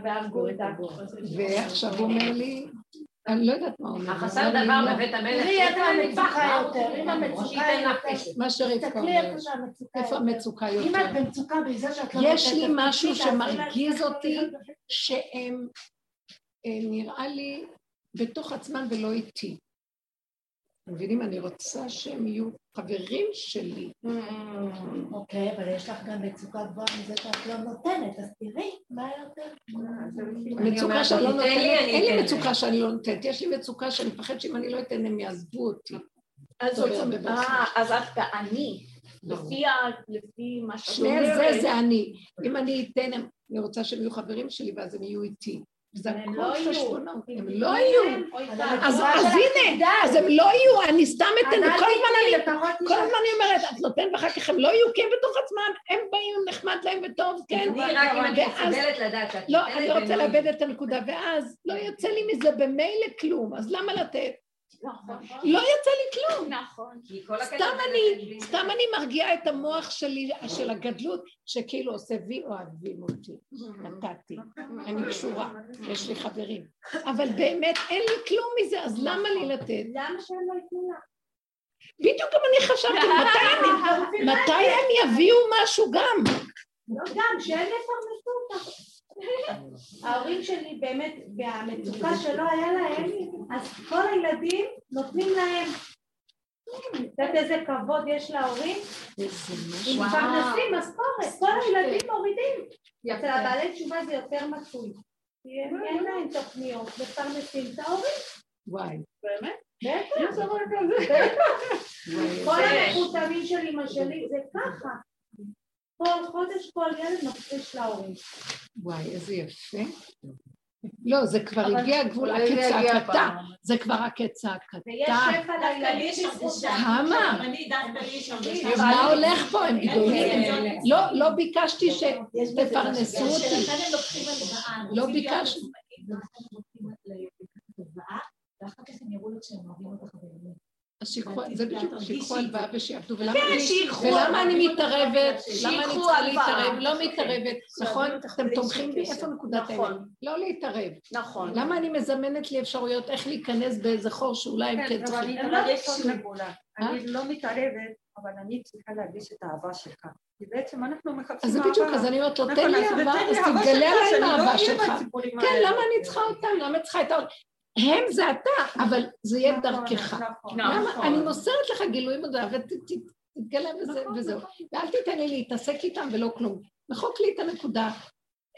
והרגו את ועכשיו הוא אומר לי, אני לא יודעת מה הוא אומר. החסר דבר לא. בבית המלך. תראי איפה שייתן המצוקה יותר, אם המצוקה יותר. מה שרבקה תסתכלי אומרת. איפה שהמצוקה איפה יותר. המצוקה אם? את במצוקה בזה שאת לא יש לי משהו שמרגיז אותי. שהם, אה, נראה לי, בתוך עצמם ולא איתי. אתם מבינים? אני רוצה שהם יהיו חברים שלי. אוקיי, אבל יש לך גם מצוקה גבוהה מזה שאת לא נותנת, אז תראי מה יותר. מצוקה שאני לא נותנת, אני אין לי מצוקה שאני לא נותנת, יש לי מצוקה שאני מפחד שאם אני לא אתן הם יעזבו אותי. אז. אה, אז את בעני, ברור. לפי מה שאת שני אומרת. זה זה אני. אם אני אתן, אני רוצה שהם יהיו חברים שלי ואז הם יהיו איתי. זה הכל לא יהיו. חשבונות, הם לא יהיו. אז הנה. אז הם לא יהיו, אני סתם אתן, וכל הזמן אני כל. הזמן אני אומרת, את נותנת ואחר כך הם לא יהיו, כי הם בתוך עצמם, הם באים, נחמד להם וטוב, כן. אני רק אם אני ואז- מסוגלת לדעת שאת לא, אני רוצה לא לאבד את הנקודה, ואז לא יוצא לי מזה במילא כלום, אז למה לתת? נכון, לא יוצא לי כלום. נכון. סתם אני, סתם אני מרגיעה את המוח שלי, של הגדלות, שכאילו עושה וי אוהבים אותי. נתתי, אני קשורה, יש לי חברים. אבל באמת אין לי כלום מזה, אז למה לי לתת? למה שהם לא ייתנו לך? בדיוק גם אני חשבתי, מתי הם- מתי הם יביאו משהו גם? לא גם, שהם יפרנסו אותך. ההורים שלי באמת, והמצוקה שלא היה להם, אז כל הילדים נותנים להם. את יודעת איזה כבוד יש להורים? משהו. מפרנסים משכורת, כל הילדים מורידים. אצל הבעלי תשובה זה יותר מצוי. כי הם- אין להם תוכניות, מפרנסים את ההורים. וואי, באמת? בטח. וואי, כל המחותמים של אמא שלי זה ככה. כל חודש כל ילד מפריש להורים. וואי, איזה יפה. לא, זה כבר הגיע גבול אולי זה הקץ יגיע ההקטה. פעם. זה כבר הקץ ההקתה. ויש שפע לילדים כמה? מה הולך פה? הם גדולים. לא, לא ביקשתי שתפרנסו אותי. לא הלוואה, ואחר כך הם יראו לך שהם אוהבים אותך באמת. אז שיקחו, זה בדיוק, שיקחו הלוואה ושיעבדו. ולמה כן, אני- שיקחו. ולמה אני מתערבת? למה אני צריכה. להתערב? לא מתערבת, נכון? אתם תומכים בי? איפה נקודת נכון. האמת? לא להתערב. נכון. למה אני מזמנת לי אפשרויות איך להיכנס באיזה חור שאולי הם כן כן, צריכים? אני- לא. עוד נקודה. אני לא מתערבת, אבל אני צריכה להרגיש את האהבה שלך. כי בעצם אנחנו מחפשים אז זה אהבה. בדיוק, אז אני אומרת לו, נכון, תן לי אז אהבה, אז תתגלה עליי עם לא האהבה שלך. כן. למה אני צריכה אותם? למה אני צריכה את העולם? הם זה אתה, אבל זה יהיה נכון, דרכך. נכון? נכון. אני מוסרת לך גילוי מודע ותתגלה נכון, וזהו. ואל תיתן לי להתעסק איתם ולא כלום. מחוק לי את הנקודה.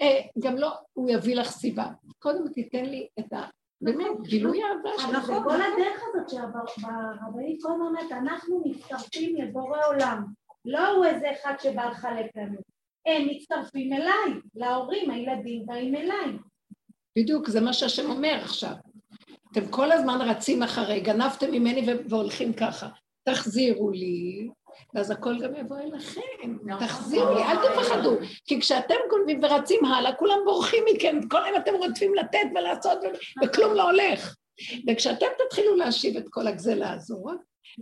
אה, גם לא, הוא יביא לך סיבה. קודם תיתן לי את ה... באמת, גילוי אהבה שלך. זה כל הדרך הזאת שהרבנית כל הזמן אומרת, אנחנו מצטרפים לבורא עולם. לא הוא איזה אחד שבא לחלק לנו. הם מצטרפים אליי, להורים, הילדים באים אליי. בדיוק, זה מה שהשם אומר עכשיו. אתם כל הזמן רצים אחרי, גנבתם ממני והולכים ככה. תחזירו לי, ואז הכל גם יבוא אליכם. תחזירו לי, אל תפחדו. כי כשאתם גונבים ורצים הלאה, כולם בורחים מכם, כל היום אתם רודפים לתת ולעשות, ו- וכלום לא הולך. וכשאתם תתחילו להשיב את כל הגזלה הזו,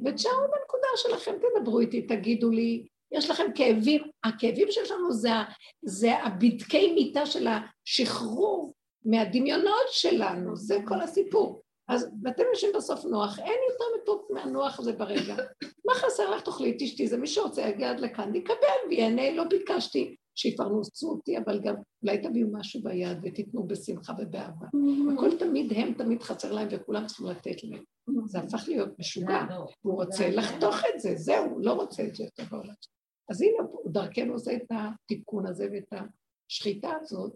ותשארו בנקודה שלכם, תדברו איתי, תגידו לי, יש לכם כאבים, הכאבים שיש לנו זה, זה הבדקי מיטה של השחרור מהדמיונות שלנו, זה כל הסיפור. אז ואתם יושבים בסוף נוח, אין יותר מתוק מהנוח הזה ברגע. מה חסר לך? תאכלי, תשתי, זה מי שרוצה יגיע עד לכאן, יקבל ויהנה, לא ביקשתי שיפרנסו אותי, אבל גם אולי תביאו משהו ביד ותיתנו בשמחה ובאהבה. הכל תמיד הם, תמיד חסר להם וכולם צריכים לתת להם. זה הפך להיות משוגע. הוא רוצה לחתוך את זה, זהו, לא רוצה את זה יותר בעולם. אז הנה, דרכנו עושה את התיקון הזה ואת השחיטה הזאת,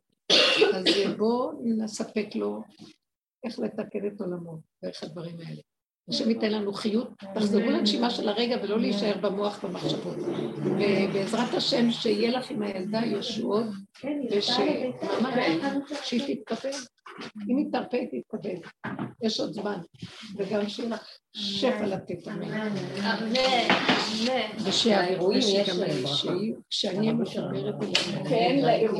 אז בואו נספק לו איך לתקן את עולמו דרך הדברים האלה. השם ייתן לנו חיות, תחזרו לנשימה של הרגע ולא להישאר במוח במחשבות. ובעזרת השם שיהיה לך עם הילדה ישועות, כן, וש... יצא ממש, לביתה. שהיא תתקבל. אם היא תרפה, היא תתקבל. יש עוד זמן. וגם שיהיה לך שפע לתת אמן. אמן, אמן. ושיעבירו, לאירועים יש ושגם ברכה. שיהיו, כשאני מחברת אליהם.